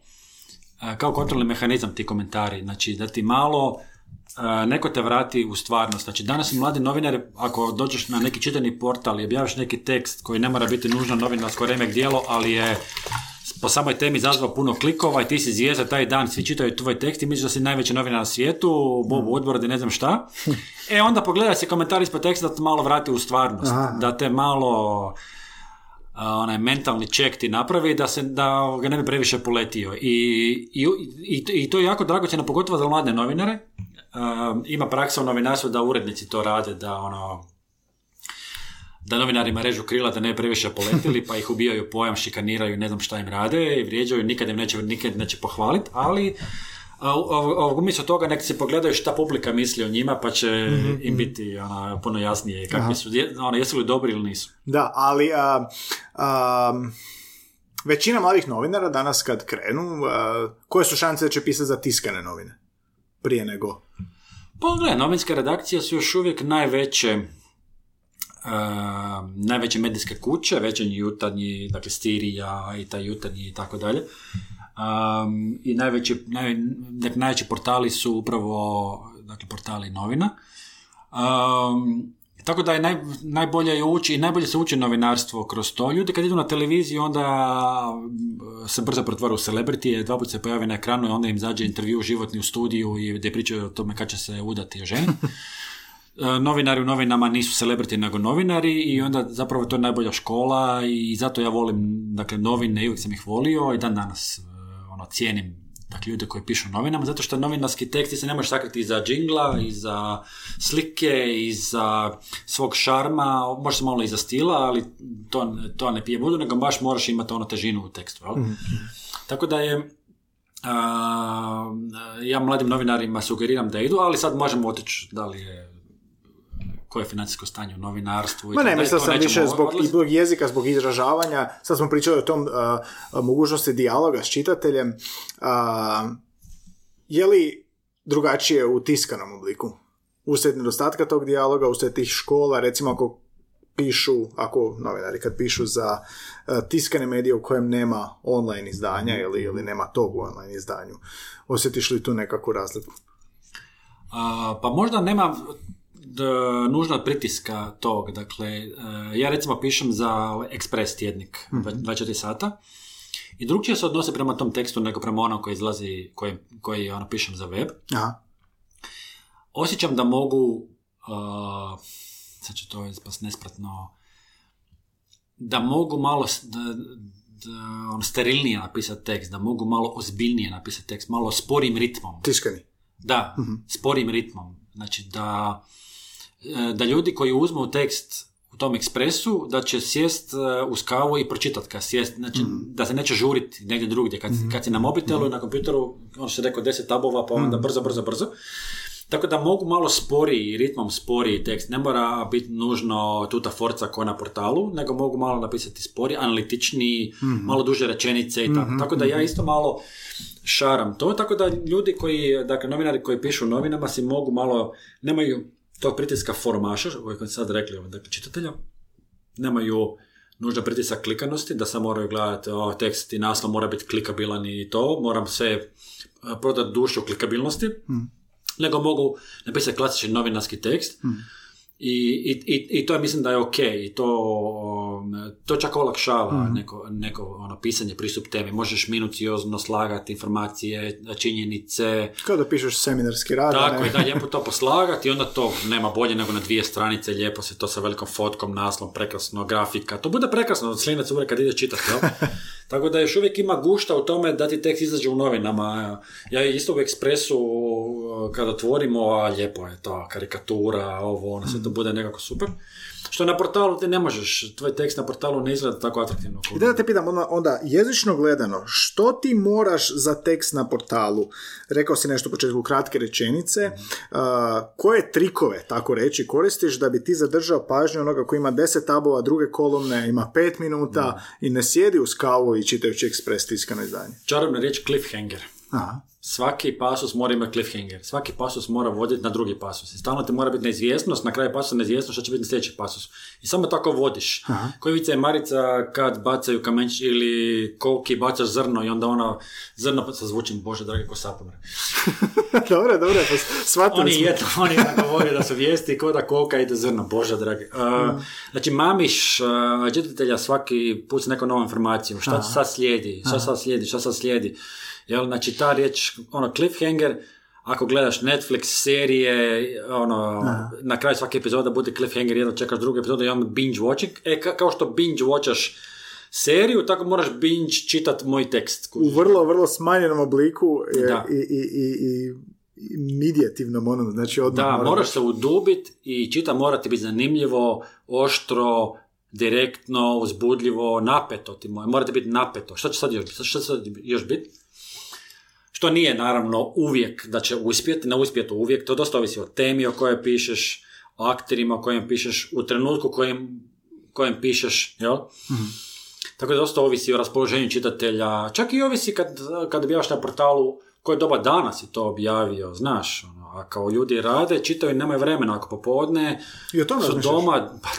kao kontrolni mehanizam ti komentari. Znači, da ti malo neko te vrati u stvarnost. Znači, danas mladi novinari, ako dođeš na neki čitani portal i objaviš neki tekst koji ne mora biti nužno novinarsko remek dijelo, ali je po samoj temi izazvao puno klikova i ti si zvijezda taj dan, svi čitaju tvoj tekst i misliš da si najveći novinar na svijetu, Bob Woodward i ne znam šta. E onda pogledaj se komentar ispod teksta da te malo vrati u stvarnost.
Aha.
Da te malo onaj mentalni ček ti napravi da se da ga ne bi previše poletio i, i, i, i to je jako dragocjeno pogotovo za mlade novinare Um, ima praksa u novinarstvu da urednici to rade da ono da novinarima režu krila da ne previše poletili pa ih ubijaju pojam, šikaniraju ne znam šta im rade i vrijeđaju, nikad im neće, nikad neće pohvaliti, ali umjesto toga nek se pogledaju šta publika misli o njima pa će im biti ono, puno jasnije kakvi su, ono, jesu li dobri ili nisu.
Da, ali a, a, većina mladih novinara danas kad krenu, a, koje su šanse da će pisati za tiskane novine? Prije nego...
Pa gle, novinske redakcije su još uvijek najveće najveće medijske kuće, većanji jutarnji, dakle Stirija i taj jutarnji i tako dalje. Um, I najveći, naj, dakle, najveći portali su upravo dakle, portali novina. Um, tako da je naj, najbolje je uči i najbolje se uči novinarstvo kroz to. Ljudi kad idu na televiziju onda se brzo pretvara u celebrity, dva puta se pojavi na ekranu i onda im zađe intervju životni u studiju i gdje pričaju o tome kad će se udati ženi. E, novinari u novinama nisu celebrity nego novinari i onda zapravo to je najbolja škola i zato ja volim dakle novine i uvijek sam ih volio i dan danas e, ono cijenim dakle ljude koji pišu novinama zato što novinarski tekst ti se ne može sakriti iza džingla, iza slike, iza svog šarma, može se malo iza stila, ali to, to ne pije vodu, nego baš moraš imati ono težinu u tekstu. Jel? Tako da je a, ja mladim novinarima sugeriram da idu, ali sad možemo otići da li je koje je financijsko stanje u novinarstvu. i
Ma ne, mislio sam više zbog, i zbog jezika, zbog izražavanja. Sad smo pričali o tom a, mogućnosti dijaloga s čitateljem. A, je li drugačije u tiskanom obliku? Uslijed nedostatka tog dijaloga, uslijed tih škola, recimo ako pišu, ako novinari kad pišu za tiskane medije u kojem nema online izdanja ili, ili nema tog u online izdanju, osjetiš li tu nekakvu razliku?
A, pa možda nema d, nužno pritiska tog. Dakle, e, ja recimo pišem za Express tjednik,
Mhm.
24 sata, i drugčije se odnose prema tom tekstu nego prema onom koji izlazi, koji, koji ono, pišem za web.
Aha.
Osjećam da mogu, uh, sad će to ispast nespratno, da mogu malo da, da, ono, sterilnije napisati tekst, da mogu malo ozbiljnije napisati tekst, malo sporim ritmom.
Tiskani.
Da, sporim ritmom. Znači da, da ljudi koji uzmu tekst u tom ekspresu da će sjest uh, uz kavu i pročitat kad sjest, znači da se neće žuriti negdje drugdje. Kad, kad si na mobitelu i na kompjuteru, ono što se rekao, deset tabova, pa onda brzo, brzo, brzo. Tako da mogu malo sporiji, ritmom sporiji tekst. Ne mora biti nužno tuta forca ko na portalu, nego mogu malo napisati spori, analitičniji, malo duže rečenice i tako. Tako da ja isto malo šaram to, tako da ljudi koji, dakle novinari koji pišu novinama si mogu malo, nemaju tog pritiska formaša, koji smo sad rekli, dakle čitatelja, nemaju nužno pritisak klikanosti, da sam moraju gledati o, tekst i naslov mora biti klikabilan i to, moram sve prodati dušu klikabilnosti, nego mogu napisati klasični novinarski tekst i, i, i, i to je mislim da je ok i to, um, to čak olakšava neko, neko ono, pisanje, pristup temi. Možeš minuciozno slagati informacije, činjenice.
Kao da pišeš seminarski rad.
Tako je, da, lijepo to poslagati i onda to nema bolje nego na dvije stranice, lijepo se to sa velikom fotkom, naslom, prekrasno, grafika. To bude prekrasno, slinac uvijek kad ide čitati, jel? Tako da još uvijek ima gušta u tome da ti tekst izađe u novinama. Ja isto u Ekspresu kada otvorimo, a lijepo je to, karikatura, ovo, ono, sve to bude nekako super. Što na portalu ti ne možeš, tvoj tekst na portalu ne izgleda tako atraktivno.
I da te pitam, onda, onda jezično gledano, što ti moraš za tekst na portalu? Rekao si nešto u početku kratke rečenice. Uh, koje trikove, tako reći, koristiš da bi ti zadržao pažnju onoga koji ima deset tabova, druge kolumne, ima pet minuta i ne sjedi uz kavu i čitajući ekspres tiskano izdanje?
Čarobna riječ cliffhanger.
Aha.
Svaki pasus mora imati cliffhanger. Svaki pasus mora voditi na drugi pasus. I stalno ti mora biti neizvjesnost, na kraju pasusa neizvjesnost što će biti na sljedeći pasus. I samo tako vodiš. Koji vice je Marica kad bacaju kamenč ili koki bacaš zrno i onda ono zrno sa zvučim, bože dragi, ko sapun.
dobro, dobro, pa shvatili
Oni
smo.
je oni govori da su vijesti ko da koka ide zrno, bože dragi. Uh, Znači mamiš uh, čitatelja svaki put s nekom novom informacijom. Šta sad slijedi, šta sad slijedi, šta sad slijedi. Jel, znači ta riječ, ono, cliffhanger, ako gledaš Netflix serije, ono, na kraju svake epizoda bude cliffhanger, jedno čekaš drugu epizodu i on binge watching. E, ka- kao što binge watchaš seriju, tako moraš binge čitat moj tekst.
U vrlo, vrlo smanjenom obliku je,
Da.
i, i, i, i, medijativnom onom, znači odmah
Da,
moram-
moraš se udubit i čita mora ti biti zanimljivo, oštro, direktno, uzbudljivo, napeto ti mora, mora ti biti napeto. Što će sad još, biti? što će sad još biti? Što nije naravno uvijek da će uspjeti, ne uspjeti uvijek, to dosta ovisi o temi o kojoj pišeš, o akterima o kojem pišeš, u trenutku kojem, kojem pišeš, jel? Tako da dosta ovisi o raspoloženju čitatelja, čak i ovisi kad, kad objaviš na portalu koje doba dana si to objavio, znaš, ono, a kao ljudi rade, čitaju i nemaju vremena, ako popodne
I o
su doma, pa,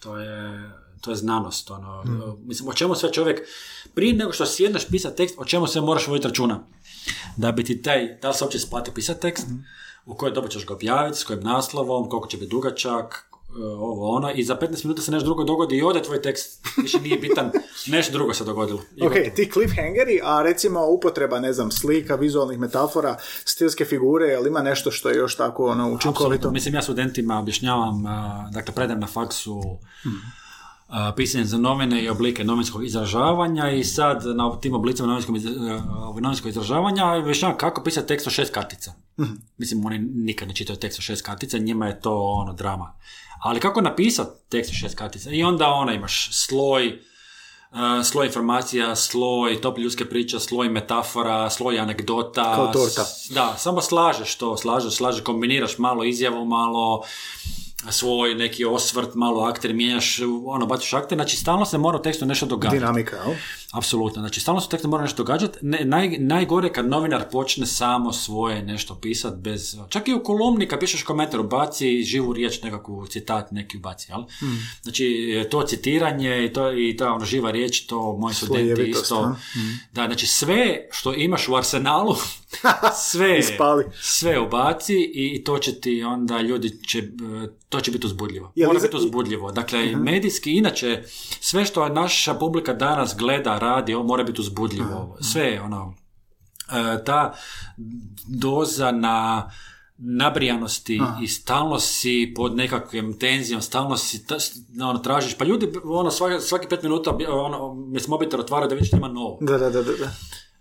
to je to je znanost, ono, mislim, o čemu sve čovjek, prije nego što sjedneš pisati tekst, o čemu sve moraš voditi računa? Da bi ti taj, da li se uopće isplati pisati tekst, u koje dobu ćeš ga objaviti, s kojim naslovom, koliko će biti dugačak, e, ovo ono, i za 15 minuta se nešto drugo dogodi i ode tvoj tekst, više nije bitan, nešto drugo se dogodilo. I
Ok,
gotovo.
ti cliffhangeri, a recimo upotreba, ne znam, slika, vizualnih metafora, stilske figure, jel ima nešto što je još tako ono, učinkovito?
Apsolutno. Mislim, ja studentima objašnjavam, a, dakle, predam na faksu a, pisanje za novine i oblike novinskog izražavanja i sad na tim oblicima novinskog, a, novinskog izražavanja objašnjavam kako pisati tekst od šest kartica. Mislim, oni nikad ne čitaju tekst od šest kartica, njima je to ono drama. Ali kako napisati tekst od šest kartica? I onda ona imaš sloj, Uh, sloj informacija, sloj top ljudske priče, sloj metafora, sloj anegdota.
Kao torta.
S- Da, samo slažeš to, slažeš, slažeš, kombiniraš malo izjavu, malo svoj neki osvrt, malo akter, mijenjaš, ono, baciš akter, znači stalno se mora u tekstu nešto događati.
Dinamika, jel?
Apsolutno, znači stalno se tekstu mora nešto događati. Ne, naj, najgore kad novinar počne samo svoje nešto pisat bez, čak i u kolumni kad pišeš komentar, ubaci živu riječ, nekakvu citat, neki ubaci, jel? Znači to citiranje i, to, i ta ono, živa riječ, to moji studenti isto.
a?
Da, znači sve što imaš u arsenalu, sve,
Ispali.
sve ubaci i to će ti onda ljudi će, e, to će biti uzbudljivo. Mora biti uzbudljivo. Dakle, medijski, inače, sve što naša publika danas gleda, radi, ovo mora biti uzbudljivo. Sve, ono, e, ta doza na nabrijanosti i stalno si pod nekakvim tenzijom, stalno si ta- ono, tražiš, pa ljudi ono, svaki, svaki pet minuta ono, mi smo mobitel otvara da vidiš ima novo.
Da, da, da, da. da.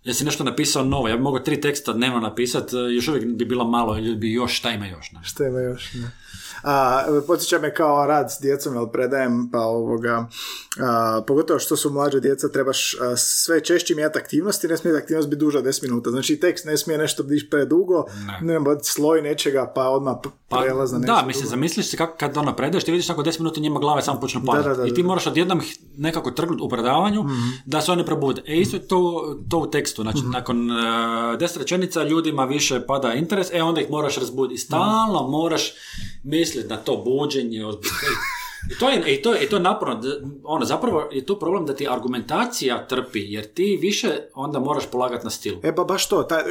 jesi nešto napisao novo, ja bi mogao tri teksta dnevno napisati, još uvijek bi bilo malo, ljudi bi još, šta ima još? Ne?
Šta ima još, ne. A, podsjeća me kao rad s djecom, jel predajem, pa ovoga, a, pogotovo što su mlađe djeca, trebaš a, sve češće imati aktivnosti, ne smije aktivnost biti duža 10 minuta. Znači tekst ne smije nešto biti predugo, ne, ne sloj nečega, pa odmah
pa,
prelaz na
nešto Da, mislim, zamisliš se kako kad ono predaš, ti vidiš nakon 10 minuta njima glave samo počne padati. I ti moraš odjednom nekako trgnuti u predavanju mm da se oni probude. E isto je to, to u tekstu. Znači, mm nakon uh, 10 rečenica ljudima više pada interes, e onda ih moraš razbuditi. Stalno mm moraš misliti na to buđenje, i to je, i to, i to naporno, ono, zapravo je to problem da ti argumentacija trpi, jer ti više onda moraš polagati na stilu.
E pa baš to, ta,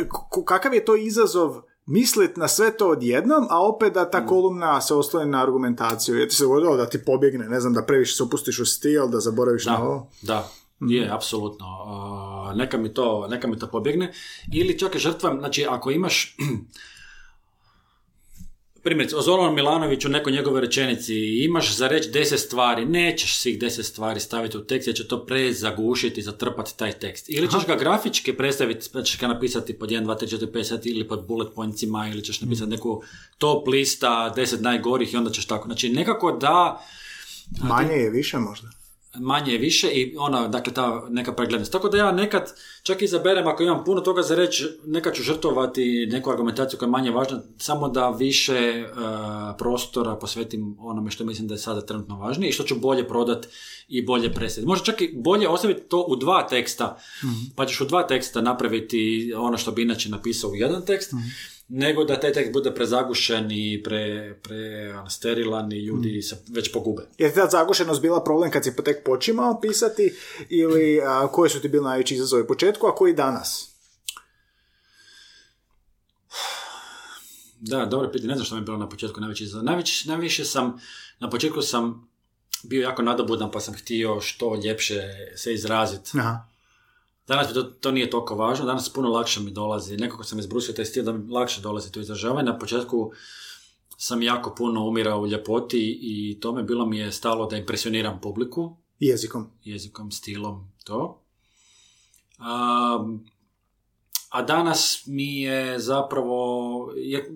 kakav je to izazov mislit na sve to odjednom, a opet da ta mm. kolumna se osloni na argumentaciju. Je ti se dogodilo da ti pobjegne, ne znam, da previše se opustiš u stil, da zaboraviš
da,
na ovo?
Da, mm. je, apsolutno. neka, mi to, neka mi to pobjegne. Ili čak je žrtva, znači ako imaš primjerice, o Zoranu Milanoviću nekoj njegove rečenici imaš za reći deset stvari, nećeš svih deset stvari staviti u tekst jer će to prezagušiti, zatrpati taj tekst. Ili ćeš ga grafički predstaviti, pa ćeš ga napisati pod 1, 2, 3, 4, 5 ili pod bullet pointsima ili ćeš napisati neku top lista deset najgorih i onda ćeš tako. Znači nekako da...
Manje je više možda
manje je više i ona, dakle, ta neka preglednost. Tako da ja nekad čak izaberem, ako imam puno toga za reći, nekad ću žrtovati neku argumentaciju koja je manje važna, samo da više uh, prostora posvetim onome što mislim da je sada trenutno važnije i što ću bolje prodat i bolje presjeti. Možda čak i bolje ostaviti to u dva teksta, mm pa ćeš u dva teksta napraviti ono što bi inače napisao u jedan tekst, mhm nego da taj tekst bude prezagušen i pre, pre ono, sterilan i ljudi mm. se već pogube.
Je ta zagušenost bila problem kad si tek počimao pisati ili a, koji su ti bili najveći izazovi u početku, a koji danas?
Da, dobro pitanje, ne znam što mi je bilo na početku najveći izazov. Najviše, najviše sam, na početku sam bio jako nadobudan pa sam htio što ljepše se izraziti. Aha Danas to, to nije toliko važno, danas puno lakše mi dolazi, nekako sam izbrusio taj stil da mi lakše dolazi to izražavanje. Na početku sam jako puno umirao u ljepoti i tome bilo mi je stalo da impresioniram publiku.
Jezikom.
Jezikom, stilom, to. A, a danas mi je zapravo, je,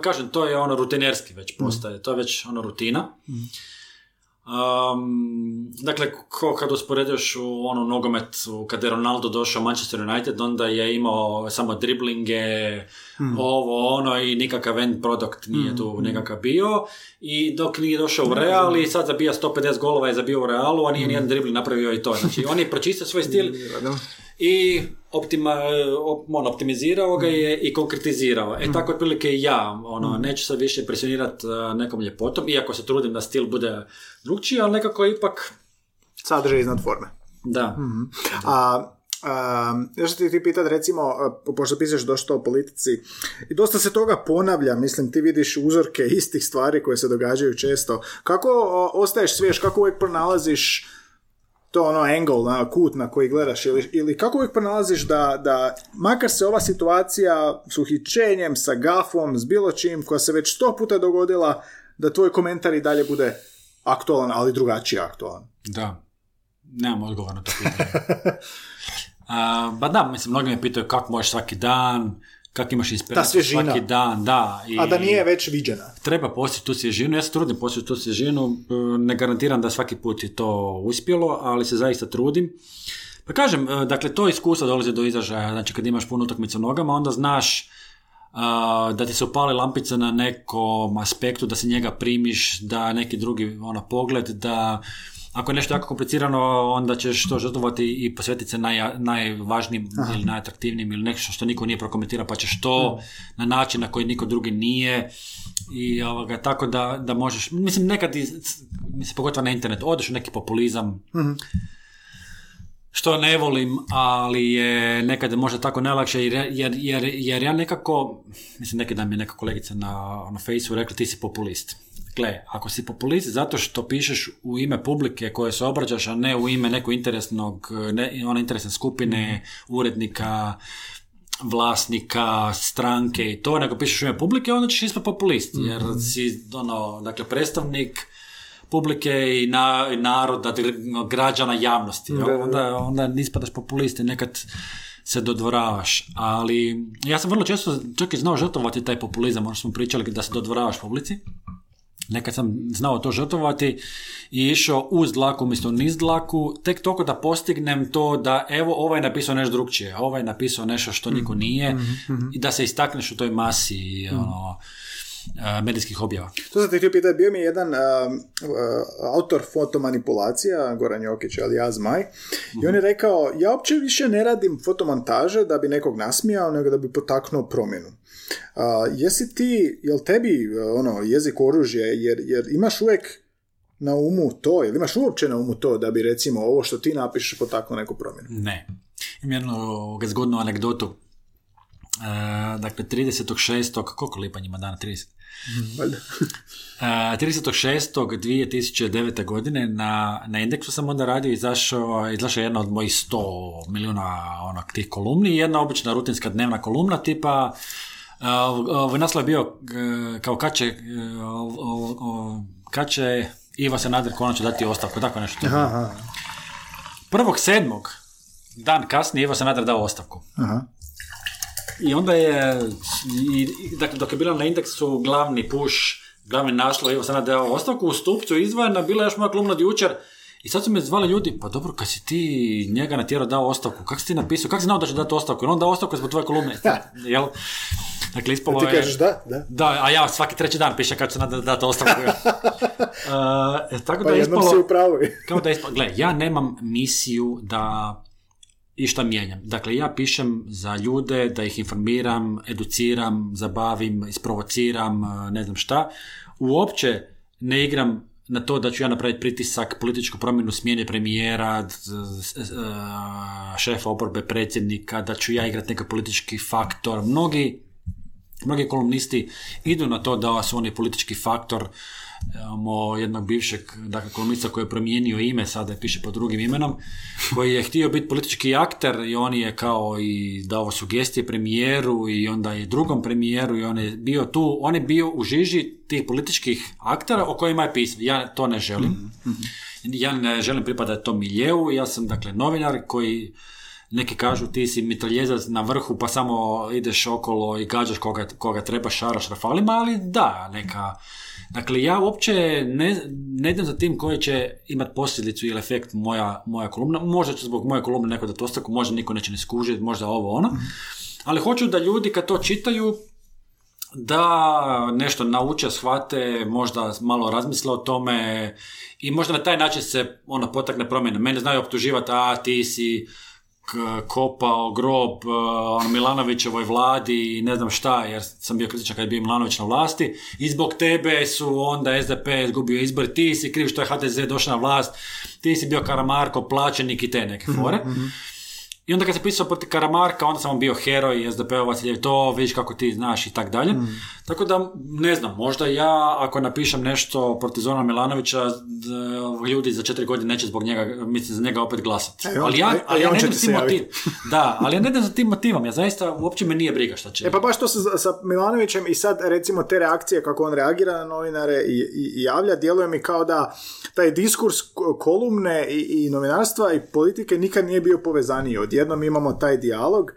kažem, to je ono rutinerski već postaje, mm. to je već ono rutina. Mm. Um, dakle, ko kad usporediš u ono nogomet, kad je Ronaldo došao Manchester United, onda je imao samo driblinge, hmm. ovo, ono i nikakav end product nije hmm. tu hmm. nekakav bio. I dok nije došao u Real i sad zabija 150 golova je zabio u Realu, a nije hmm. nijedan dribling napravio i to. Znači, on je pročistio svoj stil i optima, on, optimizirao ga je i konkretizirao. E tako otprilike i ja, ono, neću sad više presionirati nekom ljepotom, iako se trudim da stil bude drugčiji, ali nekako ipak...
Sadržaj iznad forme.
Da.
mm A, Um, još ti, ti pitat recimo, pošto pisaš došto o politici i dosta se toga ponavlja, mislim ti vidiš uzorke istih stvari koje se događaju često. Kako ostaješ svjež, kako uvijek pronalaziš to ono angle, na kut na koji gledaš ili, ili kako uvijek pronalaziš da, da makar se ova situacija s uhićenjem, sa gafom, s bilo čim koja se već sto puta dogodila, da tvoj komentar i dalje bude aktualan, ali drugačiji aktualan.
Da, nemam odgovor na to pitanje. ba da, mislim, mnogi me pitaju kako možeš svaki dan, kako imaš inspiraciju svaki dan, da.
I, A da nije već viđena.
Treba postiti tu svježinu, ja se trudim postiti tu svježinu, e, ne garantiram da svaki put je to uspjelo, ali se zaista trudim. Pa kažem, e, dakle, to iskustvo dolazi do izražaja, znači kad imaš puno utakmica nogama, onda znaš da ti se upali lampica na nekom aspektu, da se njega primiš, da neki drugi ono, pogled, da ako je nešto jako komplicirano, onda ćeš to žrtvovati i posvetiti se naj, najvažnijim ili najatraktivnijim ili nešto što niko nije prokomentirao, pa ćeš to na način na koji niko drugi nije i ovoga, tako da, da možeš, mislim nekad, mislim, pogotovo na internet, odeš u neki populizam, mhm. što ne volim, ali je nekad možda tako najlakše, jer, jer, jer, jer ja nekako, mislim neki dan mi je neka kolegica na, na Facebooku rekla ti si populist. Gle, ako si populist zato što pišeš u ime publike koje se obrađaš, a ne u ime nekog interesnog, ne, one interesne skupine, mhm. urednika, vlasnika, stranke i to, nego pišeš u ime publike, onda ćeš ispati populist, jer mhm. si, ono, dakle, predstavnik publike i naroda, građana javnosti. Onda, onda ispadaš populist nekad se dodvoravaš, ali ja sam vrlo često čak i znao žrtvovati taj populizam, ono smo pričali da se dodvoravaš publici, Nekad sam znao to žrtvovati i išao uz dlaku umjesto niz dlaku, tek toliko da postignem to da evo ovaj je napisao nešto drugčije, ovaj je napisao nešto što niko
Mhm.
nije i da se istakneš u toj masi ono, medijskih objava.
To sam te htio pitati, bio mi je jedan um, uh, autor fotomanipulacija, Goran Jokić, ali ja Zmaj, i on je rekao, ja uopće više ne radim fotomontaže da bi nekog nasmijao, nego da bi potaknuo promjenu. Uh, jesi ti, jel tebi uh, ono, jezik oružje, jer, jer imaš uvijek na umu to, jel imaš uopće na umu to da bi recimo ovo što ti napišeš potaknuo neku promjenu?
Ne. Imam jednu zgodnu anegdotu. E, dakle, 36. koliko lipa njima dana? 30.
Valjda.
E, 36.2009. godine na, na indeksu sam onda radio izašao, izašla jedna od mojih 100 milijuna onak, tih kolumni i jedna obična rutinska dnevna kolumna tipa ovaj naslov je bio kao kad će, e, kad će Ivo Sanader konačno dati ostavku, tako nešto.
Aha,
Prvog sedmog, dan kasnije, Ivo Sanader dao ostavku.
aha.
I onda je, i, dakle, dok je bila na indeksu glavni push, glavni naslov, Ivo Sanader dao ostavku, u stupcu izdvojena, bila je još moja od jučer, i sad su me zvali ljudi, pa dobro, kad si ti njega natjerao dao ostavku, kako si ti napisao, kako si znao da će dati ostavku? Jer on dao ostavku zbog tvoje kolumne. Jel? Dakle, ispalo
Ti
je...
kažeš da, da.
Da, a ja svaki treći dan pišem kad ću da dati ostavku. Uh, tako
Pa
da ispalo...
si.
Kao da ispod, gle, ja nemam misiju da išta mijenjam. Dakle, ja pišem za ljude, da ih informiram, educiram, zabavim, isprovociram, eh, ne znam šta. Uopće ne igram na to da ću ja napraviti pritisak, političku promjenu smjene premijera, šefa oporbe, predsjednika, da ću ja igrati neki politički faktor. Mnogi Mnogi kolumnisti idu na to da su oni politički faktor. Imamo jednog bivšeg dakle, kolumnista koji je promijenio ime, sada je piše pod drugim imenom, koji je htio biti politički akter i on je kao i dao sugestije premijeru i onda i drugom premijeru i on je bio tu, on je bio u žiži tih političkih aktera o kojima je pisao. Ja to ne želim. Ja ne želim pripadati tom miljeu, ja sam dakle novinar koji neki kažu ti si mitraljezac na vrhu pa samo ideš okolo i gađaš koga, koga treba šaraš rafalima, ali da, neka... Dakle, ja uopće ne, ne idem za tim koji će imati posljedicu ili efekt moja, moja kolumna. Možda će zbog moje kolumne neko da ostavku, možda niko neće ne skužiti, možda ovo ono. Ali hoću da ljudi kad to čitaju da nešto nauče, shvate, možda malo razmisle o tome i možda na taj način se ono potakne promjena. Mene znaju optuživati, a ti si kopao grob uh, Milanovićevoj vladi i ne znam šta, jer sam bio kritičan kad je bio Milanović na vlasti. I zbog tebe su onda SDP izgubio izbor, ti si kriv što je HDZ došao na vlast, ti si bio Karamarko, plaćenik i te neke fore. I onda kad se pisao protiv Karamarka, onda sam on bio heroj, SDP-ovac, je to, vidiš kako ti znaš i tak dalje. Tako da, ne znam, možda ja, ako napišem nešto protiv Zorana Milanovića, d- ljudi za četiri godine neće zbog njega, mislim, za njega opet glasati.
A i on-
ali ja, ali ja ne idem s tim motivom. Da, ali ja ne idem za tim motivom, ja zaista uopće me nije briga šta će.
E pa baš to sa, sa Milanovićem i sad recimo te reakcije kako on reagira na novinare i, i, i javlja, djeluje mi kao da taj diskurs ko- kolumne i, i novinarstva i politike nikad nije bio povezaniji. Odjednom imamo taj dijalog.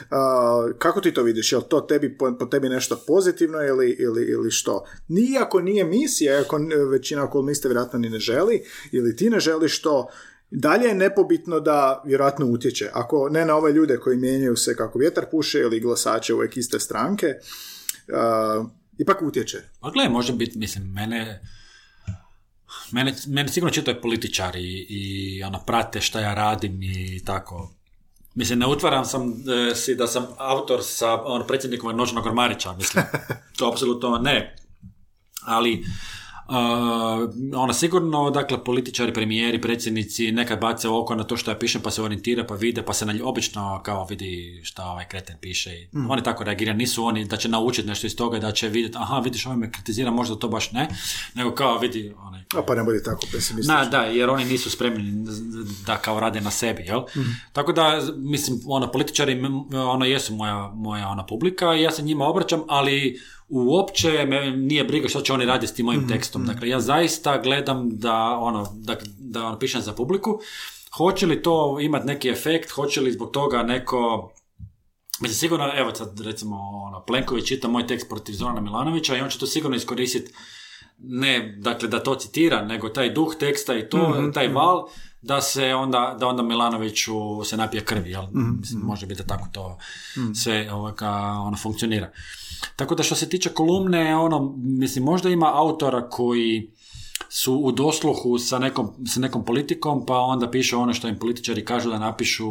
Uh, kako ti to vidiš? Je to tebi, po, po tebi nešto pozitivno ili, ili, ili što? Nijako nije misija, iako većina kolumnista vjerojatno ni ne želi, ili ti ne želiš to, Dalje je nepobitno da vjerojatno utječe. Ako ne na ove ljude koji mijenjaju se kako vjetar puše ili glasače uvijek iste stranke, uh, ipak utječe.
Pa gle, može biti, mislim, mene... Mene, mene sigurno čitaju političari i, i ono, prate šta ja radim i tako. Mislim, ne utvaram sam e, si da sam autor sa ono, predsjednikom Noćnog ormarića, mislim. To apsolutno ne. Ali, Uh, ono sigurno, dakle, političari, premijeri, predsjednici nekad bace oko na to što ja pišem, pa se orijentira, pa vide, pa se na, obično kao vidi šta ovaj kreten piše. I Oni tako reagiraju, nisu oni da će naučiti nešto iz toga, da će vidjeti, aha, vidiš, ovaj me kritizira, možda to baš ne, nego kao vidi, onaj,
A pa ne budi tako pesimističan.
na, da, jer oni nisu spremni da kao rade na sebi, jel? Tako da, mislim, ono, političari, ono, jesu moja, moja ona publika i ja se njima obraćam, ali uopće me nije briga što će oni raditi s tim mojim tekstom. Dakle, ja zaista gledam da, ono, da, da ono, pišem za publiku. hoće li to imati neki efekt, hoće li zbog toga neko Mislim, sigurno, evo sad recimo ono, Plenković čita moj tekst protiv Zorana Milanovića i on će to sigurno iskoristiti ne, dakle, da to citira, nego taj duh teksta i to,
Mhm,
taj val, da se onda, da onda Milanoviću se napije krvi, jel?
Mhm,
Mislim, može biti da tako to sve ovoga, ono, funkcionira. Tako da što se tiče kolumne, ono, mislim, možda ima autora koji su u dosluhu sa nekom, sa nekom politikom, pa onda piše ono što im političari kažu da napišu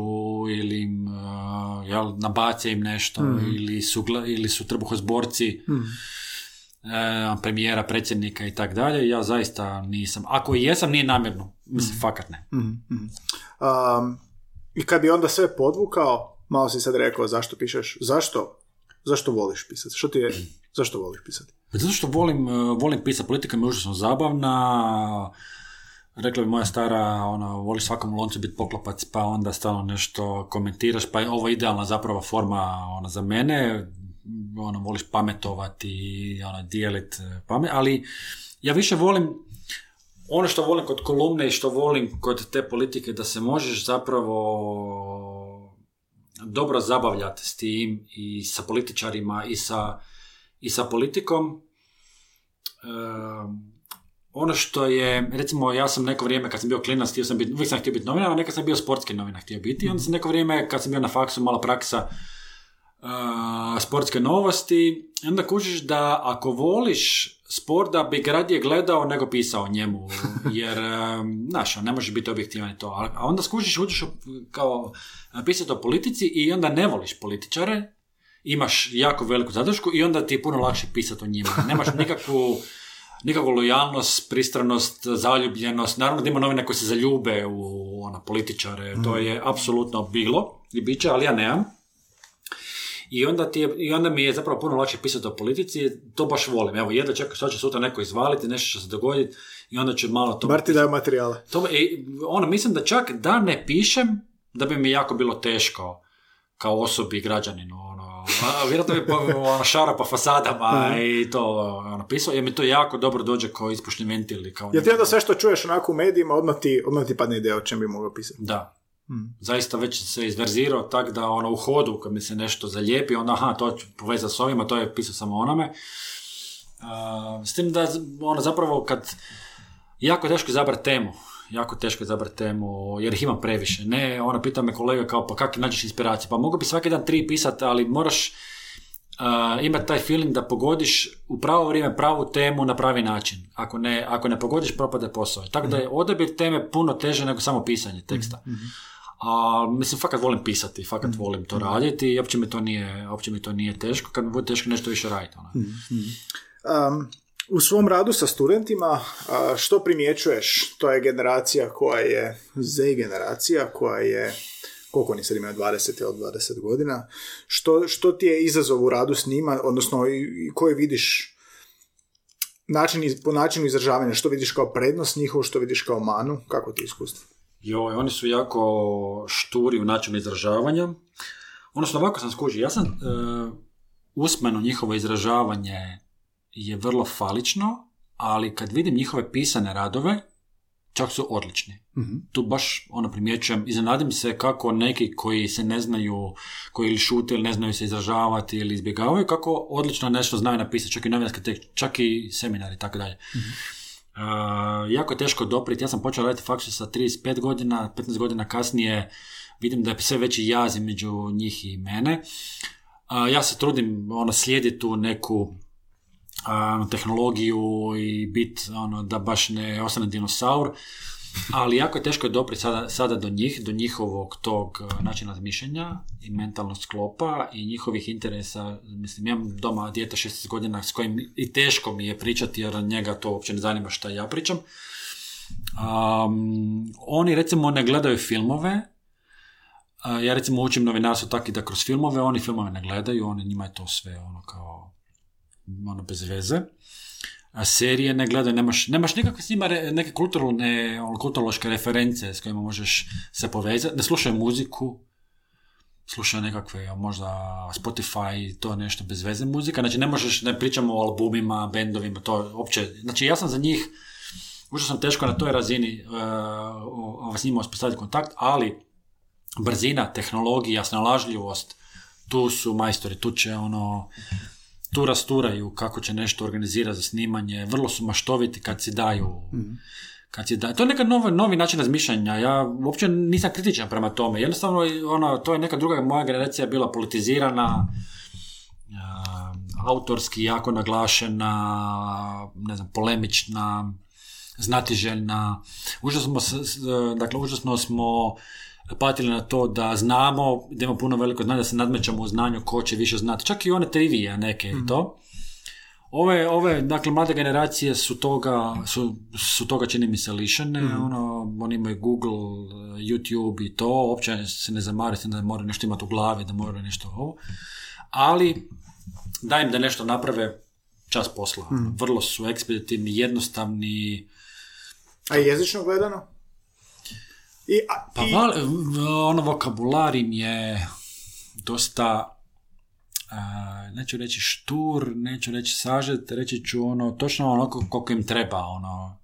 ili im, uh, jel, nabace im nešto, ili su, ili su trbuhozborci e, premijera, predsjednika i tak dalje. Ja zaista nisam. Ako i jesam, nije namjerno. Mislim, fakat ne.
Um, I kad bi onda sve podvukao, malo si sad rekao zašto pišeš, zašto, zašto voliš pisati? Što ti je, zašto voliš pisati?
Pa Zato što volim, e, volim pisati, politika mi je užasno zabavna, rekla bi moja stara, ono, voliš svakom loncu biti poklopac, pa onda stalno nešto komentiraš, pa je ovo idealna zapravo forma ono, za mene, ono, voliš pametovati, ono, dijelit e, pamet, ali ja više volim, ono što volim kod kolumne i što volim kod te politike, da se možeš zapravo dobro zabavljati s tim i sa političarima i sa, i sa politikom. Ehm, ono što je, recimo ja sam neko vrijeme kad sam bio klinac, htio sam biti, uvijek sam htio biti novinar, a nekad sam bio sportski novinar htio biti. I onda sam neko vrijeme kad sam bio na faksu, mala praksa uh, sportske novosti, i onda kužiš da ako voliš sport da bi radije gledao nego pisao o njemu, jer, um, znaš, ne može biti objektivan i to. A onda skužiš, uđeš kao pisati o politici i onda ne voliš političare, imaš jako veliku zadršku i onda ti je puno lakše pisati o njima. Nemaš nikakvu nikakvu lojalnost, pristranost, zaljubljenost. Naravno da ima novine koji se zaljube u ona, političare, to je apsolutno bilo i bit će, ali ja nemam. I onda, ti je, I onda mi je zapravo puno lakše pisati o politici, to baš volim. Evo, jedva čekam što će sutra neko izvaliti, nešto će se dogoditi i onda će malo to...
Bar ti daju materijale.
To, e, ono, mislim da čak da ne pišem, da bi mi jako bilo teško kao osobi i građaninu. Ono, a, vjerojatno bi ono, šara po fasadama i to ono, pisao, jer mi to jako dobro dođe kao ispušni ventil. i Kao
Jer ti onda sve što čuješ onako u medijima, odmah ti, odmah ti padne ideja o čem bi mogao pisati.
Da. Zaista već se izverzirao tak da ono u hodu kad mi se nešto zalijepi, onda aha, to ću povezati s ovima, to je pisao samo onome. A, s tim da ono zapravo kad jako je teško izabrati temu, jako teško izabrati temu jer ih ima previše. Ne, ona pita me kolega kao pa kako nađeš inspiraciju? Pa mogu bi svaki dan tri pisati, ali moraš uh, imati taj feeling da pogodiš u pravo vrijeme pravu temu na pravi način. Ako ne, ako ne pogodiš, propade posao. Tako da je odabir teme puno teže nego samo pisanje teksta. A, mislim, fakat volim pisati, fakat volim to raditi i uopće mi to nije, uopće mi to nije teško, kad mi bude teško nešto više raditi. Ono.
Um, u svom radu sa studentima, što primjećuješ? To je generacija koja je Z generacija, koja je, koliko oni sad imaju, 20 ili 20 godina. Što, što ti je izazov u radu s njima, odnosno i, koji vidiš način, po načinu izražavanja, što vidiš kao prednost njihovu, što vidiš kao manu, kako ti je iskustvo?
Joj, oni su jako šturi u načinu izražavanja. Odnosno, ovako sam skužio, ja sam e, usmeno njihovo izražavanje je vrlo falično, ali kad vidim njihove pisane radove, čak su odlični. Tu baš ono primjećujem, iznenadim se kako neki koji se ne znaju, koji ili šute ili ne znaju se izražavati ili izbjegavaju, kako odlično nešto znaju napisati, čak i novinarske tekst, čak i seminari i tako dalje. Uh, jako je teško dopriti. Ja sam počeo raditi faksu sa 35 godina, 15 godina kasnije vidim da je sve veći jaz između njih i mene. Ja se trudim ono, slijediti tu neku a, tehnologiju i bit ono, da baš ne ostane dinosaur, ali jako je teško je sada, sada do njih, do njihovog tog a, načina razmišljanja i mentalnog sklopa i njihovih interesa. Mislim, imam doma dijete 16 godina s kojim i teško mi je pričati jer njega to uopće ne zanima šta ja pričam. Um, oni recimo ne gledaju filmove, a, ja recimo učim novinarstvo tako da kroz filmove, oni filmove ne gledaju, oni njima je to sve ono kao ono bez veze. A serije ne gledaju, nemaš, nemaš nikakve s njima re- neke kulturalne, ono, kulturološke reference s kojima možeš se povezati. Ne slušaju muziku, slušaju nekakve možda Spotify, to nešto bez veze muzika. Znači ne možeš, ne pričamo o albumima, bendovima, to uopće. Znači ja sam za njih užasno teško na toj razini uh, s njima uspostaviti kontakt, ali brzina, tehnologija, snalažljivost, tu su majstori, tu će ono, tu rasturaju kako će nešto organizirati za snimanje, vrlo su maštoviti kad si daju mhm. kad si to je neka nova, novi način razmišljanja, ja uopće nisam kritičan prema tome, jednostavno ono, to je neka druga moja generacija bila politizirana, autorski jako naglašena, ne znam, polemična, znatiželjna, užasno, dakle, užasno smo patili na to da znamo, da imamo puno veliko znanje, da se nadmećamo u znanju ko će više znati. Čak i one trivije neke i to. Mhm. Ove, ove, dakle, mlade generacije su toga, su, su toga čini mi se lišene, mm ono, oni imaju Google, YouTube i to, uopće se ne zamari, da moraju nešto imati u glavi, da moraju nešto ovo, ali daj im da nešto naprave, čas posla. Mhm. Vrlo su ekspeditivni, jednostavni.
A jezično gledano?
I, pa val, ono vokabular im je dosta Uh, neću reći štur, neću reći sažet, reći ću ono, točno ono koliko im treba, ono.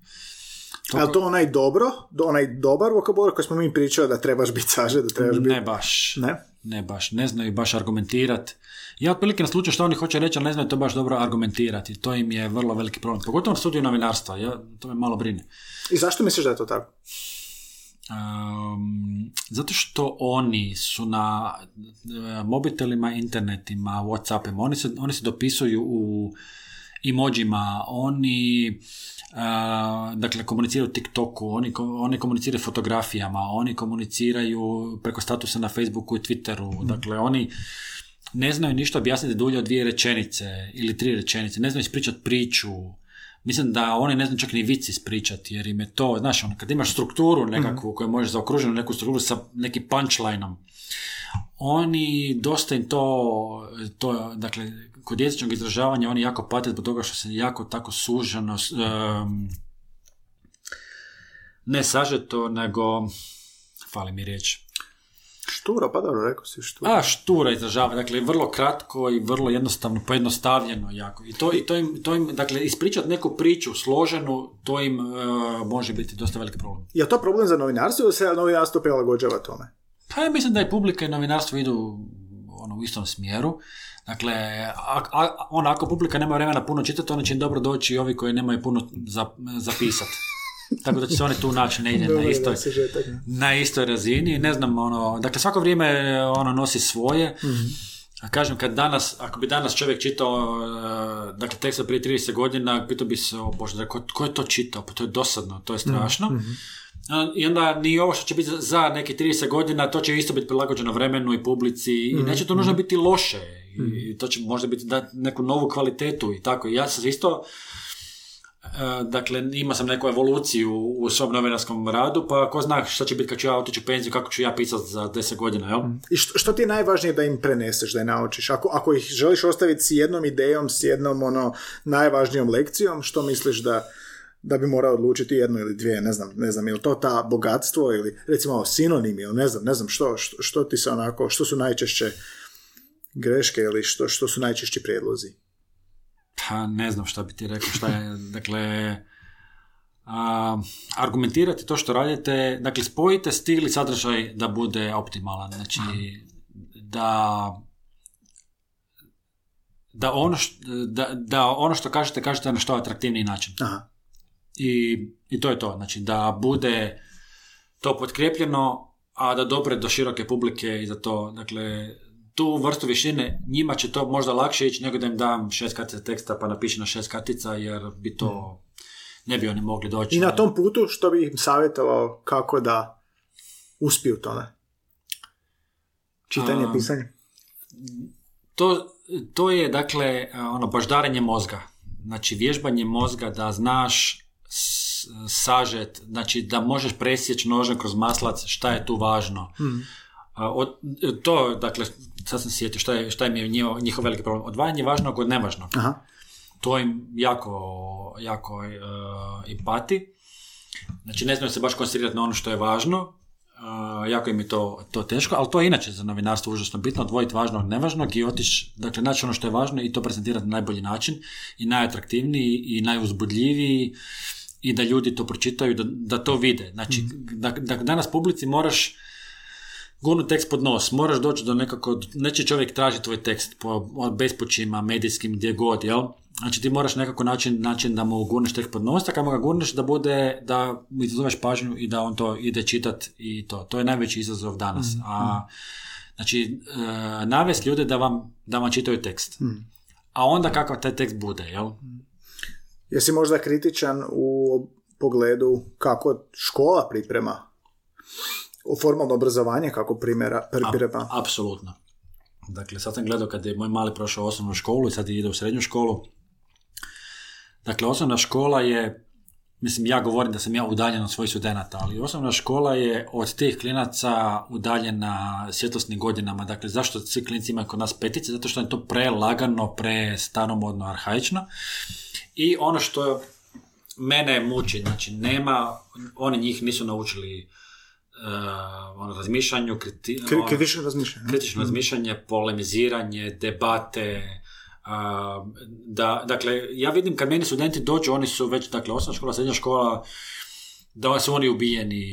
Toliko... A to onaj dobro, onaj dobar vokabular koji smo mi pričali da trebaš biti sažet, da trebaš biti...
Ne baš. Ne? Ne baš, ne znaju baš argumentirati. Ja otprilike na slučaju što oni hoće reći, ali ne znaju to baš dobro argumentirati. To im je vrlo veliki problem. Pogotovo na studiju novinarstva, ja, to me malo brine.
I zašto misliš da je to tako?
Um, zato što oni su na uh, mobitelima, internetima, Whatsappima, oni se, oni se dopisuju u emojima, oni uh, dakle komuniciraju u TikToku, oni, oni komuniciraju fotografijama, oni komuniciraju preko statusa na Facebooku i Twitteru, mm. dakle oni ne znaju ništa objasniti dulje od dvije rečenice ili tri rečenice, ne znaju ispričati priču, mislim da oni ne znaju čak ni vici ispričati, jer im je to, znaš, ono, kad imaš strukturu nekakvu mm koju možeš zaokružiti neku strukturu sa nekim punchlineom, oni dosta im to, to dakle, kod jezičnog izražavanja oni jako pate zbog toga što se jako tako suženo, um, ne sažeto, nego, fali mi riječ,
Štura, pa dobro, rekao si štura.
A, štura izražava, dakle, vrlo kratko i vrlo jednostavno, pojednostavljeno jako. I to, i to, im, to im, dakle, ispričati neku priču složenu, to im uh, može biti dosta veliki problem.
Je to problem za novinarstvo ili se novinarstvo prilagođava tome?
Pa ja mislim da i publika i novinarstvo idu ono, u istom smjeru. Dakle, a, a, on, ako publika nema vremena puno čitati, onda će im dobro doći i ovi koji nemaju puno za, zapisati. Tako da će se oni tu naći negdje na istoj, na istoj razini. Ne znam, ono, dakle svako vrijeme ono nosi svoje. mm A kažem, kad danas, ako bi danas čovjek čitao, uh, dakle, tekst prije 30 godina, pitao bi se, o Bože, ko, ko je to čitao? Pa to je dosadno, to je strašno. mm I onda ni ovo što će biti za neke 30 godina, to će isto biti prilagođeno vremenu i publici i mhm. neće to nužno biti loše. I to će možda biti dati neku novu kvalitetu i tako. I ja sam isto E, dakle, ima sam neku evoluciju u svom novinarskom radu, pa ko zna šta će biti kad ću ja otići u penziju, kako ću ja pisati za deset godina, jel?
I što, što ti je najvažnije da im preneseš, da je naučiš? Ako, ako ih želiš ostaviti s jednom idejom, s jednom ono, najvažnijom lekcijom, što misliš da, da bi morao odlučiti jednu ili dvije, ne znam, ne znam, ili to ta bogatstvo ili recimo sinonimi ili ne znam, ne znam što, što, što ti se onako, što su najčešće greške ili što, što su najčešći prijedlozi?
Pa ne znam šta bi ti rekao, šta je, dakle, a, argumentirati to što radite, dakle, spojite stil i sadržaj da bude optimalan, znači, da da ono, što, da, da ono što kažete, kažete na što atraktivniji način. Aha. I, I to je to, znači da bude to potkrepljeno, a da dopre do široke publike i za to, dakle, tu vrstu vještine, njima će to možda lakše ići nego da im dam šest kartica teksta pa napiši na šest kartica jer bi to ne bi oni mogli doći.
I na tom putu što bi im savjetovao kako da uspiju tome? Čitanje, pisanje?
To, to je dakle ono baždarenje mozga. Znači vježbanje mozga da znaš sažet, znači da možeš presjeći nožem kroz maslac šta je tu važno. Hmm. Od, to, dakle, sad sam sjetio šta je, šta je njihov, njihov veliki problem. Odvajanje važnog od nevažnog. Aha. To im jako, jako uh, i pati. Znači, ne znaju se baš koncentrirati na ono što je važno. Uh, jako im je to, to teško, ali to je inače za novinarstvo užasno bitno, odvojiti važno od nevažnog i otići, dakle, naći ono što je važno i to prezentirati na najbolji način i najatraktivniji i najuzbudljiviji i da ljudi to pročitaju, da, da to vide. Znači, da, da danas publici moraš gurnu tekst pod nos, moraš doći do nekako, neće čovjek traži tvoj tekst po bespočima, medijskim, gdje god, jel? Znači ti moraš nekako način, način da mu gurneš tekst pod nos, tako ga gurneš da bude, da mu izazoveš pažnju i da on to ide čitat i to. To je najveći izazov danas.
Mm,
A, znači, e, navest ljude da vam, da vam čitaju tekst.
Mm.
A onda kakav taj tekst bude, jel?
Jesi možda kritičan u pogledu kako škola priprema formalno obrazovanje kako primjera, priprema?
apsolutno. Dakle, sad sam gledao kad je moj mali prošao osnovnu školu i sad ide u srednju školu. Dakle, osnovna škola je, mislim, ja govorim da sam ja udaljen od svojih studenata, ali osnovna škola je od tih klinaca udaljena svjetlosnim godinama. Dakle, zašto svi klinici imaju kod nas petice? Zato što je to prelagano, pre staromodno, arhaično. I ono što mene muči, znači nema, oni njih nisu naučili uh, ono, razmišljanju, kriti, ono,
kritično razmišljanje.
kritično razmišljanje, polemiziranje, debate, uh, da, dakle, ja vidim kad meni studenti dođu, oni su već, dakle, osnovna škola, srednja škola, da su oni ubijeni,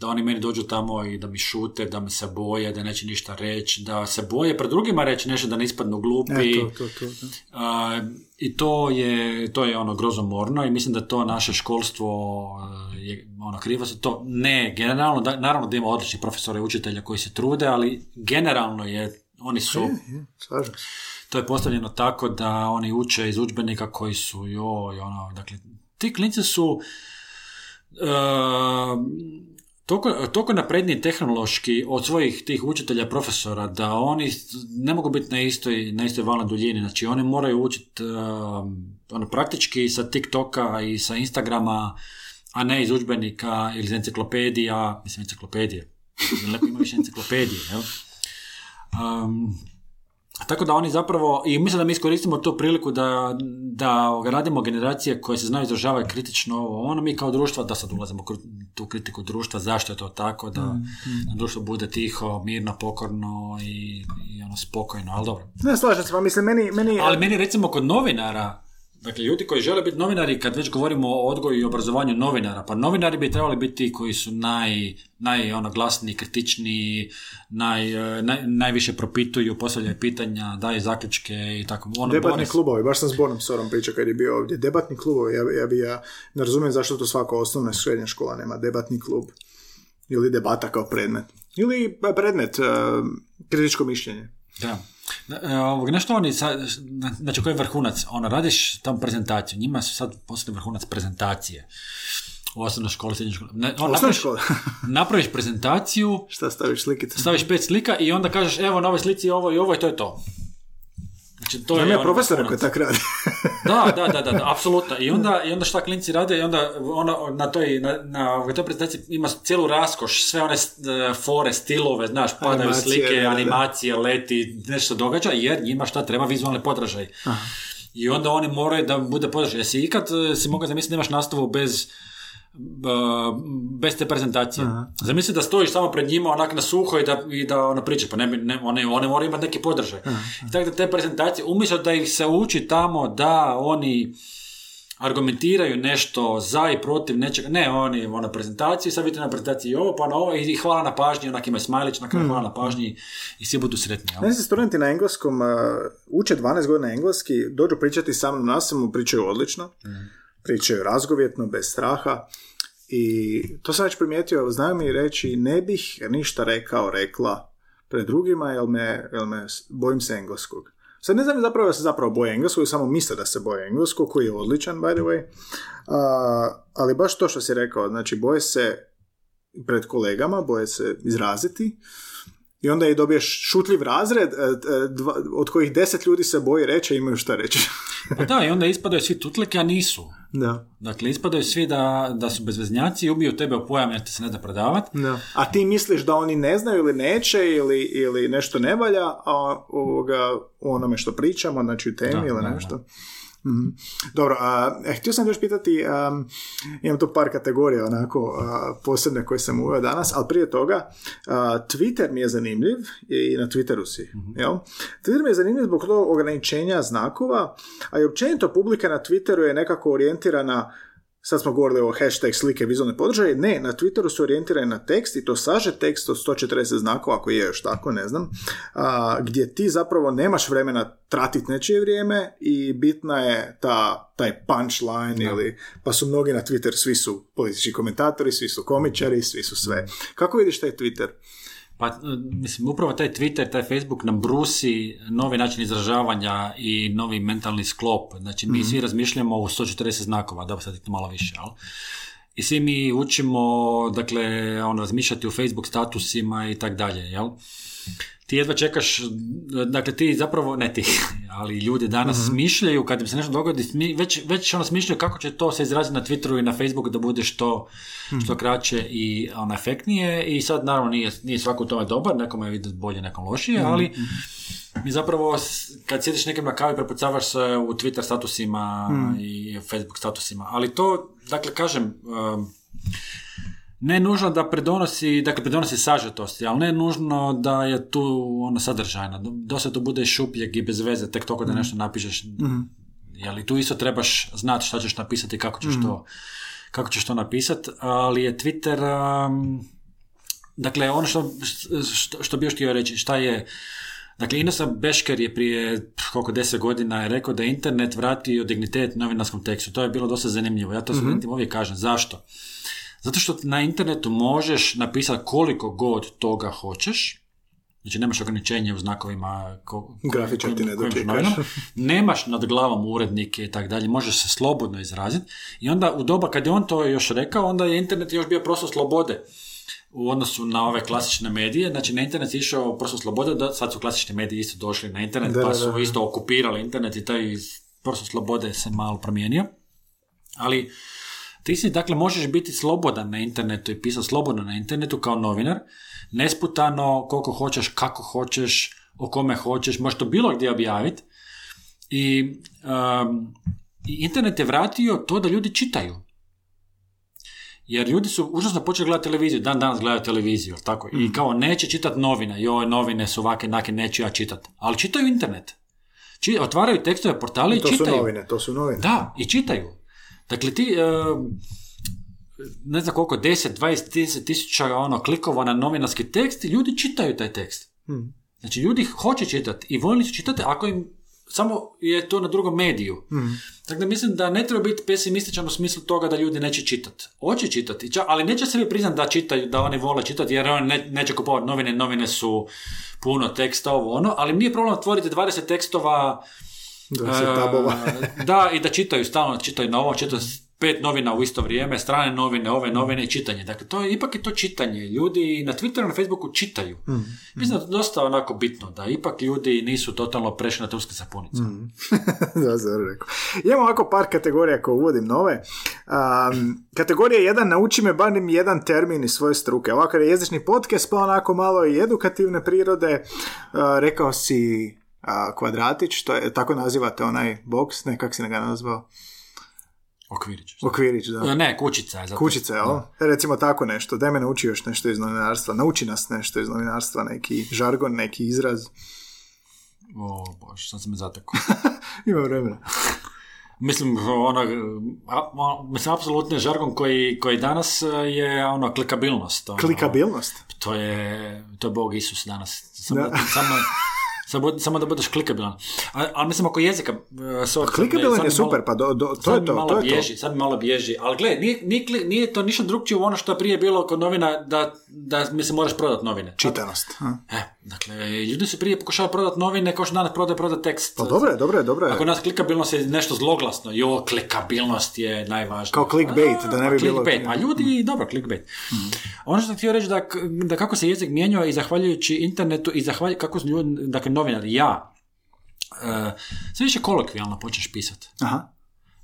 da oni meni dođu tamo i da mi šute, da me se boje, da neće ništa reći, da se boje pred drugima reći nešto da ne ispadnu glupi.
E, to, to, to,
A, I to je, to je ono grozomorno i mislim da to naše školstvo e, je ono krivo za to. Ne, generalno, da, naravno da ima odličnih profesora i učitelja koji se trude, ali generalno je, oni su...
Je, je, se.
To je postavljeno tako da oni uče iz udžbenika koji su joj, ono, dakle, ti klinci su uh, toliko, toliko napredniji tehnološki od svojih tih učitelja, profesora, da oni ne mogu biti na istoj, na istoj valnoj duljini. Znači, oni moraju učiti uh, ono, praktički sa TikToka i sa Instagrama, a ne iz udžbenika ili iz enciklopedija, mislim enciklopedije. Lepo ima više enciklopedije, jel? Um, tako da oni zapravo, i mislim da mi iskoristimo tu priliku da, da radimo generacije koje se znaju izražavati kritično ovo, ono mi kao društvo, da sad ulazimo u tu kritiku društva, zašto je to tako, da,
Mm,
da društvo bude tiho, mirno, pokorno i, i ono spokojno, ali dobro.
Ne, slažem se, pa mislim, meni... meni
Ali meni recimo kod novinara, dakle ljudi koji žele biti novinari, kad već govorimo o odgoju i obrazovanju novinara, pa novinari bi trebali biti ti koji su naj, naj ono, glasniji, kritičniji, naj, eh, naj, najviše propituju, postavljaju pitanja, daju zaključke i tako. Ono,
Debatni
bore se.
klubovi, baš sam s Bonom Sorom pričao kad je bio ovdje. Debatni klubovi, ja, ja bi ja ne razumijem zašto to svaka osnovna srednja škola nema debatni klub. Ili debata kao predmet. Ili predmet, uh, kritičko mišljenje.
Da. E, Ovog, nešto oni, sad, znači koji je vrhunac, ono, radiš tam prezentaciju, njima su sad poslije vrhunac prezentacije u osnovnoj školi, srednjoj školi. Ne, ono, napraviš,
škola.
napraviš prezentaciju,
Šta staviš slikice?
staviš pet slika i onda kažeš evo na ovoj slici ovo i ovo i to je to. Znači, to
Imam
je
ja
ono
profesora koji
vrhunac.
tak radi.
Da, da, da, da, da, apsolutno. I onda, I onda šta klinci rade, i onda ono, na toj, na, na toj prezentaciji ima cijelu raskoš, sve one e, fore, stilove, znaš, padaju
Animacije,
slike,
da, da,
animacije, leti, nešto događa, jer njima šta treba vizualni podražaj. I onda oni moraju da bude podražaj. Jesi ikad e, si mogao zamisliti da imaš nastavu bez bez te prezentacije. Zamisli da stojiš samo pred njima onak na suho i da, i da ono pričaš, pa ne, ne, one, one moraju imati neki podržaj. I tako da te prezentacije, umjesto da ih se uči tamo da oni argumentiraju nešto za i protiv nečega, ne, oni ono prezentaciju, sad vidite na prezentaciji ovo, pa na ovo i hvala na pažnji, onak imaju smajlić, na kraju hvala na pažnji i svi budu sretni.
Meni se studenti na engleskom uh, uče 12 godina engleski, dođu pričati sa mnom na pričaju odlično, pričaju razgovjetno, bez straha. I to sam već primijetio, znaju mi reći, ne bih ništa rekao, rekla pred drugima, jer me, jel me bojim se engleskog. Sad ne znam zapravo da se zapravo boje engleskog, samo misle da se boje engleskog, koji je odličan, by the way. A, ali baš to što si rekao, znači boje se pred kolegama, boje se izraziti, i onda i dobiješ šutljiv razred, e, e, dva- od kojih deset ljudi se boji reći, imaju šta reći.
Pa da, i onda ispadaju svi tutlike, a nisu.
da.
Dakle, ispadaju svi da, da su bezveznjaci i ubiju tebe u pojam jer te se ne da predavati.
da. A ti misliš da oni ne znaju ili neće ili, ili nešto ne valja, a ovoga, o onome što pričamo, znači u temi
Da,
ili
da,
nešto. Mhm. Dobro, e, htio sam još pitati, a, imam tu par kategorija onako a, posebne koje sam uveo danas, ali prije toga, a, Twitter mi je zanimljiv i na Twitteru si, jel? Twitter mi je zanimljiv zbog tog ograničenja znakova, a i općenito publika na Twitteru je nekako orijentirana sad smo govorili o hashtag slike vizualne podržaje, ne, na Twitteru su orijentirani na tekst i to saže tekst od 140 znakova, ako je još tako, ne znam, a, gdje ti zapravo nemaš vremena tratiti nečije vrijeme i bitna je ta, taj punchline ili, pa su mnogi na Twitter, svi su politički komentatori, svi su komičari, svi su sve. Kako vidiš taj Twitter?
Pa, mislim, upravo taj Twitter, taj Facebook nam brusi novi način izražavanja i novi mentalni sklop. Znači, mi svi razmišljamo u 140 znakova, da sad je to malo više, jel? I svi mi učimo, dakle, ono, razmišljati u Facebook statusima i tak dalje, jel? Ti jedva čekaš, dakle ti zapravo, ne ti, ali ljudi danas smišljaju, kad im se nešto dogodi, smi- već, već ono smišljaju kako će to se izraziti na Twitteru i na Facebooku da bude što, što kraće i ono, efektnije i sad naravno nije, nije svako u tome dobar, nekom je vidjeti bolje, nekom lošije, ali mi zapravo kad sjediš nekim na kavi prepucavaš se u Twitter statusima i Facebook statusima, ali to, dakle kažem, um, ne nužno da predonosi, dakle predonosi sažetosti, ali ne nužno da je tu ono sadržajna. Dosta to bude šupljeg i bez veze, tek toliko da nešto napišeš. Jel, i tu isto trebaš znati šta ćeš napisati i kako ćeš to kako ćeš to napisati, ali je Twitter um, dakle ono što, što, što bi još htio reći, šta je Dakle, Inosa Bešker je prije koliko deset godina je rekao da je internet vratio dignitet novinarskom tekstu. To je bilo dosta zanimljivo. Ja to studentima uvijek kažem. Zašto? Zato što na internetu možeš napisati koliko god toga hoćeš, znači nemaš ograničenje u znakovima ko,
Grafičar ti ne
nemaš nad glavom urednike i tako dalje, možeš se slobodno izraziti i onda u doba kad je on to još rekao, onda je internet još bio prostor slobode u odnosu na ove klasične medije, znači na internet je išao prostor slobode, da, sad su klasični mediji isto došli na internet,
Da,
pa
da,
su
da.
isto okupirali internet i taj prostor slobode se malo promijenio, ali ti si, dakle, možeš biti slobodan na internetu i pisati slobodno na internetu kao novinar, nesputano, koliko hoćeš, kako hoćeš, o kome hoćeš, možeš to bilo gdje objaviti. I, um, i internet je vratio to da ljudi čitaju. Jer ljudi su užasno počeli gledati televiziju, dan danas gledaju televiziju, tako? I kao neće čitati novine, joj, novine su ovake, nake, neću ja čitati. Ali čitaju internet. Či, otvaraju tekstove portale i
To su
čitaju.
novine, to su novine.
Da, i čitaju. Dakle, ti, e, ne znam koliko, 10, 20, 30 tisuća ono, klikova na novinarski tekst i ljudi čitaju taj tekst.
Hmm.
Znači, ljudi hoće čitati i voljni su čitati ako im samo je to na drugom mediju.
Hmm.
Tako da mislim da ne treba biti pesimističan u smislu toga da ljudi neće čitati. Hoće čitati, ali neće sebi priznati da čitaju, da oni vole čitati, jer oni ne, neće kupovati novine, novine su puno teksta, ovo ono, ali nije problem otvoriti 20 tekstova
20 tabova.
E, da, i da čitaju stalno, čitaju novo, čitaju pet novina u isto vrijeme, strane novine, ove novine i čitanje. Dakle, to je, ipak je to čitanje. Ljudi na Twitteru i na Facebooku čitaju. Mislim da je dosta onako bitno, da ipak ljudi nisu totalno prešli na turske sapunice.
da, zar rekao. Imamo ovako par kategorija koje uvodim nove. Um, kategorija jedan, nauči me barem jedan termin iz svoje struke. Ovako je jezični podcast, pa onako malo i edukativne prirode. Uh, rekao si a, kvadratić, to je, tako nazivate onaj boks, ne, kak si ga nazvao?
Okvirić.
Okvirić, da.
Ne, kućica je. Zato.
Kućica, jel? Recimo tako nešto. Daj me nauči još nešto iz novinarstva. Nauči nas nešto iz novinarstva, neki žargon, neki izraz.
O, bož, sad sam me zatekao.
Ima vremena.
Mislim, ono, a- a- mislim, apsolutno je žargon koji, koji danas e, je ono, klikabilnost. Ono,
Klikabilnost.
To je, to je Bog Isus danas. Samo,
Da.
samo, samo, samo da budeš klikabilan. Ali mislim, oko jezika... uh, sorry,
Klikabilan je
mi malo-
super, pa do, do, to
sad
je to.
malo
to je to.
bježi, sad mi malo bježi. Ali gle, nije, nije, to ništa drugčije u ono što je prije bilo kod novina da, da mi se moraš prodati novine.
Čitanost.
E, dakle, ljudi su prije pokušali prodati novine kao što danas prodaje prodati tekst.
Pa dobro je, dobro je, dobro je.
Ako nas klikabilnost je nešto zloglasno, jo, klikabilnost je najvažnije.
Kao clickbait, da ne bi
pa
bilo-
Clickbait, a ljudi, dobro, clickbait. Ono što sam htio reći da, da kako se jezik mijenjao i zahvaljujući internetu i zahvaljujući kako su ljudi, dakle novinari, ja, e, sve više kolokvijalno počneš pisati.
Aha.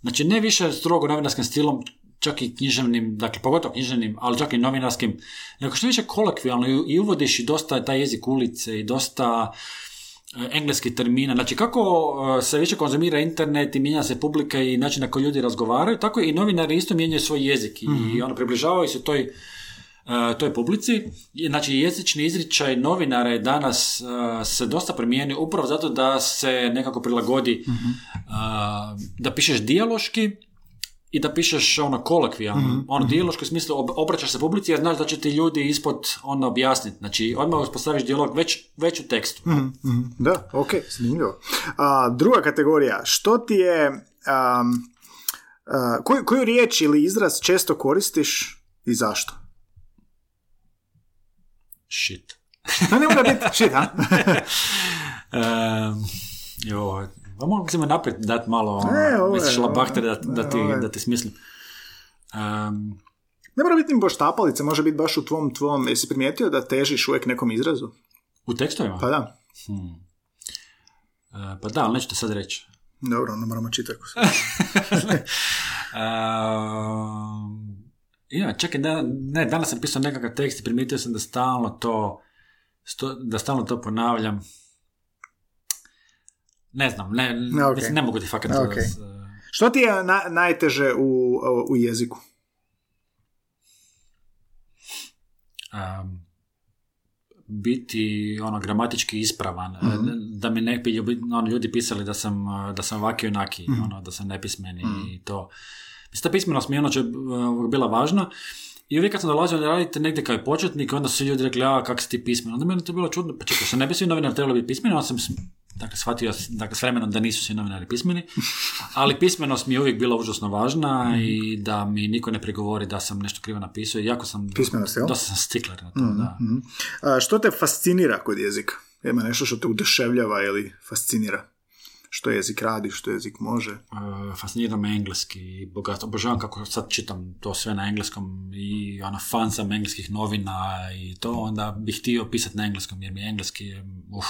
Znači, ne više strogo novinarskim stilom, čak i književnim, dakle, pogotovo književnim, ali čak i novinarskim, nego što više kolokvijalno i, i uvodiš i dosta taj jezik ulice i dosta e, engleskih termina. Znači, kako e, se više konzumira internet i mijenja se publika i način na koji ljudi razgovaraju, tako i novinari isto mijenjaju svoj jezik i ono, približavaju se toj toj publici. Znači, jezični izričaj novinara je danas e, se dosta promijenio upravo zato da se nekako prilagodi e, da pišeš dijaloški i da pišeš ono kolokvijalno,
Mhm,
ono dijaloški smislu ob- obraćaš se publici jer znaš da će ti ljudi ispod ono objasniti. Znači, odmah uspostaviš dijalog već, već u tekstu.
Mhm, Da, ok, zanimljivo. A, druga kategorija, što ti je, um, a, koju, koju riječ ili izraz često koristiš i zašto?
Shit.
No, ne mora biti shit, a?
Um, jo, pa mogu se me naprijed dati malo ono,
E, ovo je,
labahter da, da, ti,
ovo je.
da ti smislim. Um,
Ne mora biti ni baš tapalica, može biti baš u tvom, tvom, jesi primijetio da težiš uvijek nekom izrazu?
u tekstovima?
Pa da.
Hmm. E, pa da, ali neću ti sad reći.
Dobro, onda moramo čitati.
Um, ja, čekaj, da, ne, danas sam pisao nekakav tekst i primijetio sam da stalno to sto- da stalno to ponavljam. Ne znam, ne,
Ne, ok.
mislim, ne mogu ti fakat
Ok. Što ti je na- najteže u, u jeziku?
um, biti ono gramatički ispravan
Mhm.
E, da mi ne bi ono, ljudi pisali da sam da sam ovaki onaki
Mhm.
ono da sam nepismeni i to mislim ta pismenost mi je uh, bila važna i uvijek kad sam dolazio da radite negdje kao početnik, onda su ljudi rekli, a kak si ti pismen? Onda meni je to bilo čudno, pa čekaj, što ne bi svi novinari trebali biti pismeni, onda sam dakle, shvatio dakle, s vremenom da nisu svi novinari pismeni, ali pismenost mi je uvijek bila užasno važna i da mi niko ne prigovori da sam nešto krivo napisao i jako sam,
Pismenost, jel?
dosta sam stikler na to, da.
Mhm. A, što te fascinira kod jezika? Ima nešto što te uduševljava ili fascinira? Što jezik radi, što jezik može?
Uh, fascinira me engleski i bogato. Obožavam kako sad čitam to sve na engleskom i ono fan sam engleskih novina i to, onda bih htio pisati na engleskom jer mi je engleski uf.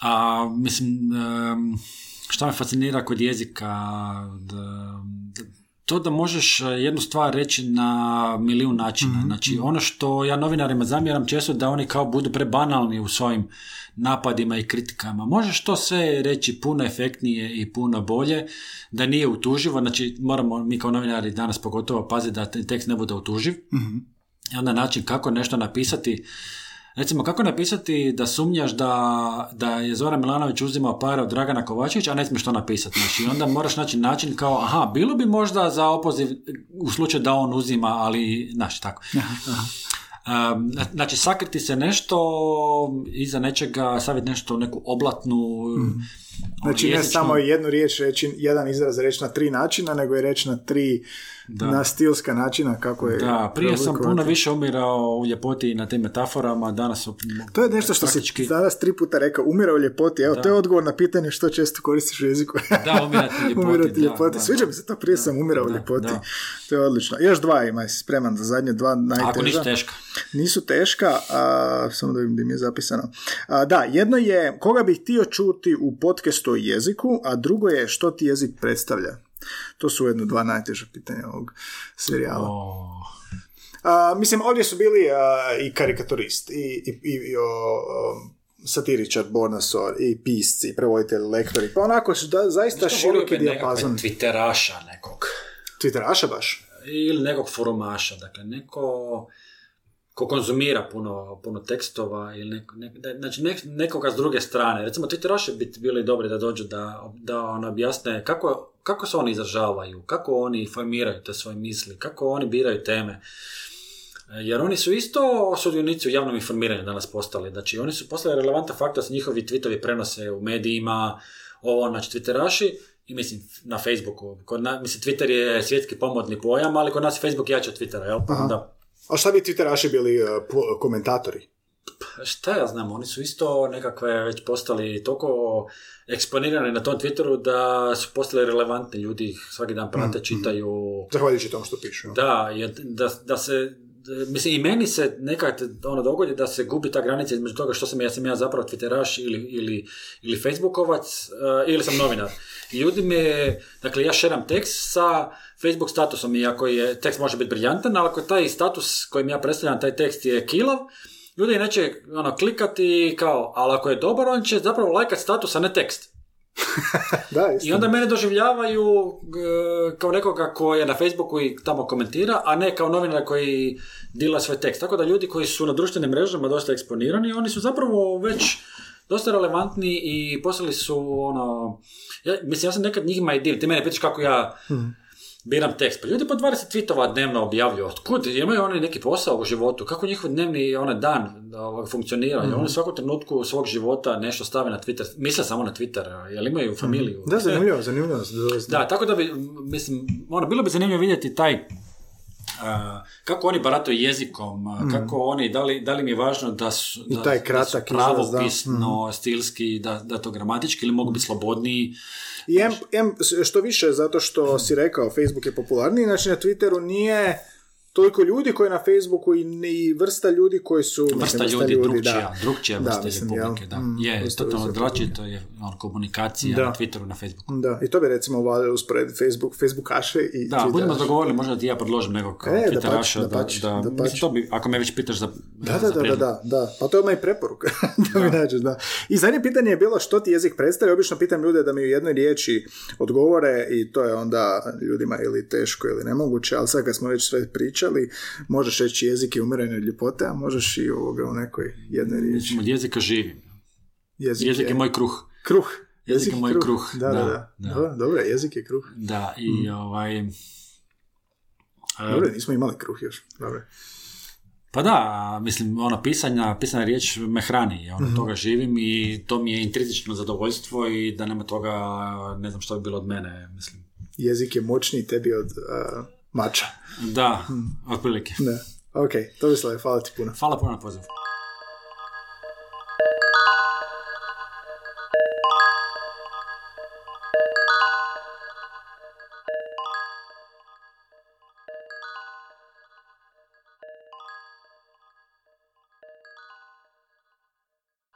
A mislim, um, šta me fascinira kod jezika, da, da- to da možeš eh, jednu stvar reći na milijun načina. Znači, ono što ja novinarima zamjeram često da oni kao budu prebanalni u svojim napadima i kritikama. Možeš to sve reći puno efektnije i puno bolje, da nije utuživo, znači moramo mi kao novinari danas pogotovo paziti da te- tekst ne bude utuživ. I onda način kako nešto napisati, recimo kako napisati da sumnjaš da, da je Zoran Milanović uzimao pare od Dragana Kovačevića, a ne smiješ to napisati. Znači, onda moraš naći način kao, aha, bilo bi možda za opoziv u slučaju da on uzima, ali, znaš, tako. Um, znači, sakriti se nešto iza nečega, staviti nešto neku oblatnu...
Znači ne samo jednu riječ reći, jedan izraz reći na tri načina, nego je reći na tri
Da.
na stilska načina kako je
Da, prije sam puno više umirao u ljepoti i na tim metaforama, danas.
To je nešto što
praktički-
si danas tri puta rekao, umira u ljepoti. Evo, to je odgovor na pitanje što često koristiš u jeziku.
Da, umirati u ljepoti,
Umirati
da,
ljepoti.
da,
Sviđa
da.
mi se to, prije sam umirao u
Da,
ljepoti.
da.
To je odlično. Još dva ima, spreman za zadnje dva najteža.
Ako nisu teška.
Nisu teška, a, samo da vidim gdje mi je zapisano. A, da, jedno je koga bih htio čuti u podcastu o jeziku, a drugo je što ti jezik predstavlja. To su ujedno dva najteža pitanja ovog serijala.
O,
A, mislim, ovdje su bili a, i karikaturist, i, i, i, i o, o, satiričar, Bornasor, i pisci, i prevoditelji, lektori. Pa onako su da, zaista široki dijapazon.
Twitteraša nekog.
Twitteraša baš.
Ili nekog forumaša, dakle neko ko konzumira puno, puno tekstova ili neko, ne- da- znači nek- nekoga s druge strane. Recimo Twitteraši bi bili dobri da dođu da, da on objasne kako, kako se oni izražavaju, kako oni formiraju te svoje misli, kako oni biraju teme. E, Jer oni su isto sudionici u javnom informiranju danas postali. Znači, oni su postali relevantan faktor da se njihovi tweetovi prenose u medijima, ovo, znači, twitteraši, i mislim, na Facebooku. Kod na, mislim, Twitter je svjetski pomodni pojam, ali kod nas je Facebook jači od Twittera, jel?
Aha.
onda,
A šta bi Twitteraši bili uh, po- komentatori?
Pa šta ja znam, oni su isto nekakve već postali toliko eksponirani na tom Twitteru da su postali relevantni ljudi, ih svaki dan prate, čitaju,
Zahvaljujući tom što pišu.
Da, jer da, da se, mislim i meni se nekad ono dogodi da se gubi ta granica između toga što sam ja, sam ja zapravo twitteraš ili, ili, ili facebookovac eh, ili sam novinar. Ljudi me, dakle ja šeram tekst sa Facebook statusom, iako je tekst može biti briljantan, ali ako taj status kojim ja predstavljam taj tekst je kilav, ljudi neće ono, klikati kao, ali ako je dobar, on će zapravo lajkat status, a ne tekst.
Da,
I onda mene doživljavaju e, kao nekoga ko je na Facebooku i tamo komentira, a ne kao novinar koji dila svoj tekst. Tako da ljudi koji su na društvenim mrežama dosta eksponirani, oni su zapravo već dosta relevantni i postali su ono... Ja, mislim, ja sam nekad njima i div. Ti mene pitaš kako ja biram tekst. Pa ljudi po 20 tweetova dnevno objavljuju. Otkud? Imaju oni neki posao u životu? Kako njihov dnevni onaj dan ovaj, funkcionira? Mm. Oni svaku trenutku svog života nešto stave na Twitter. Misle samo na Twitter. Jel imaju familiju?
Da, zanimljivo, zanimljivo.
Da, tako da bi, mislim, ono, bilo bi zanimljivo vidjeti taj kako oni barataju jezikom, mm. kako oni, da li, da li mi je važno da su,
I taj kratak
da pravopisno, mm. stilski, da, da to gramatički ili mogu biti slobodniji.
I em, em, što više, zato što si rekao, Facebook je popularniji, znači na Twitteru nije toliko ljudi koji na Facebooku i, i vrsta ljudi koji su...
Vrsta, vrsta ljudi, ljudi, drugčija, da. drugčija vrsta da, publike, da. Mm, je, totalno drugačije, to je on, komunikacija da. na Twitteru, na Facebooku.
Da, i to bi recimo uvalio uspored Facebook, Facebookaše i
Da, Twitteraše. budemo dogovorili, možda ti ja predložim nekog e, Twitteraša, da, da, da, da, mislim, to bi, ako me već pitaš za
Da, da, da, da, da, da, pa to je moj preporuka, da mi nađeš, da. I zadnje pitanje je bilo što ti jezik predstavlja, obično pitam ljude da mi u jednoj riječi odgovore i to je onda ljudima ili teško ili nemoguće, ali sad kad smo već sve pričali, pričali, možeš reći jezik je umiranje ljepote, a možeš i ovoga u nekoj jednoj riječi.
Od jezika živim. Jezik, jezik je, je moj kruh.
Kruh.
Jezik, jezik je moj kruh. kruh.
Da, da, da. da. Dobro, jezik je kruh.
Da, i mm. ovaj...
Dobro, nismo imali kruh još. Dobro.
Pa da, mislim, ono, pisanja, pisana riječ me hrani, ono, mm-hmm. toga živim i to mi je intrizično zadovoljstvo i da nema toga, ne znam što bi bilo od mene, mislim.
Jezik je moćniji tebi od mača.
Da, otprilike.
Da. Ok, Tomislav, hvala ti puno.
Hvala puno na pozivu.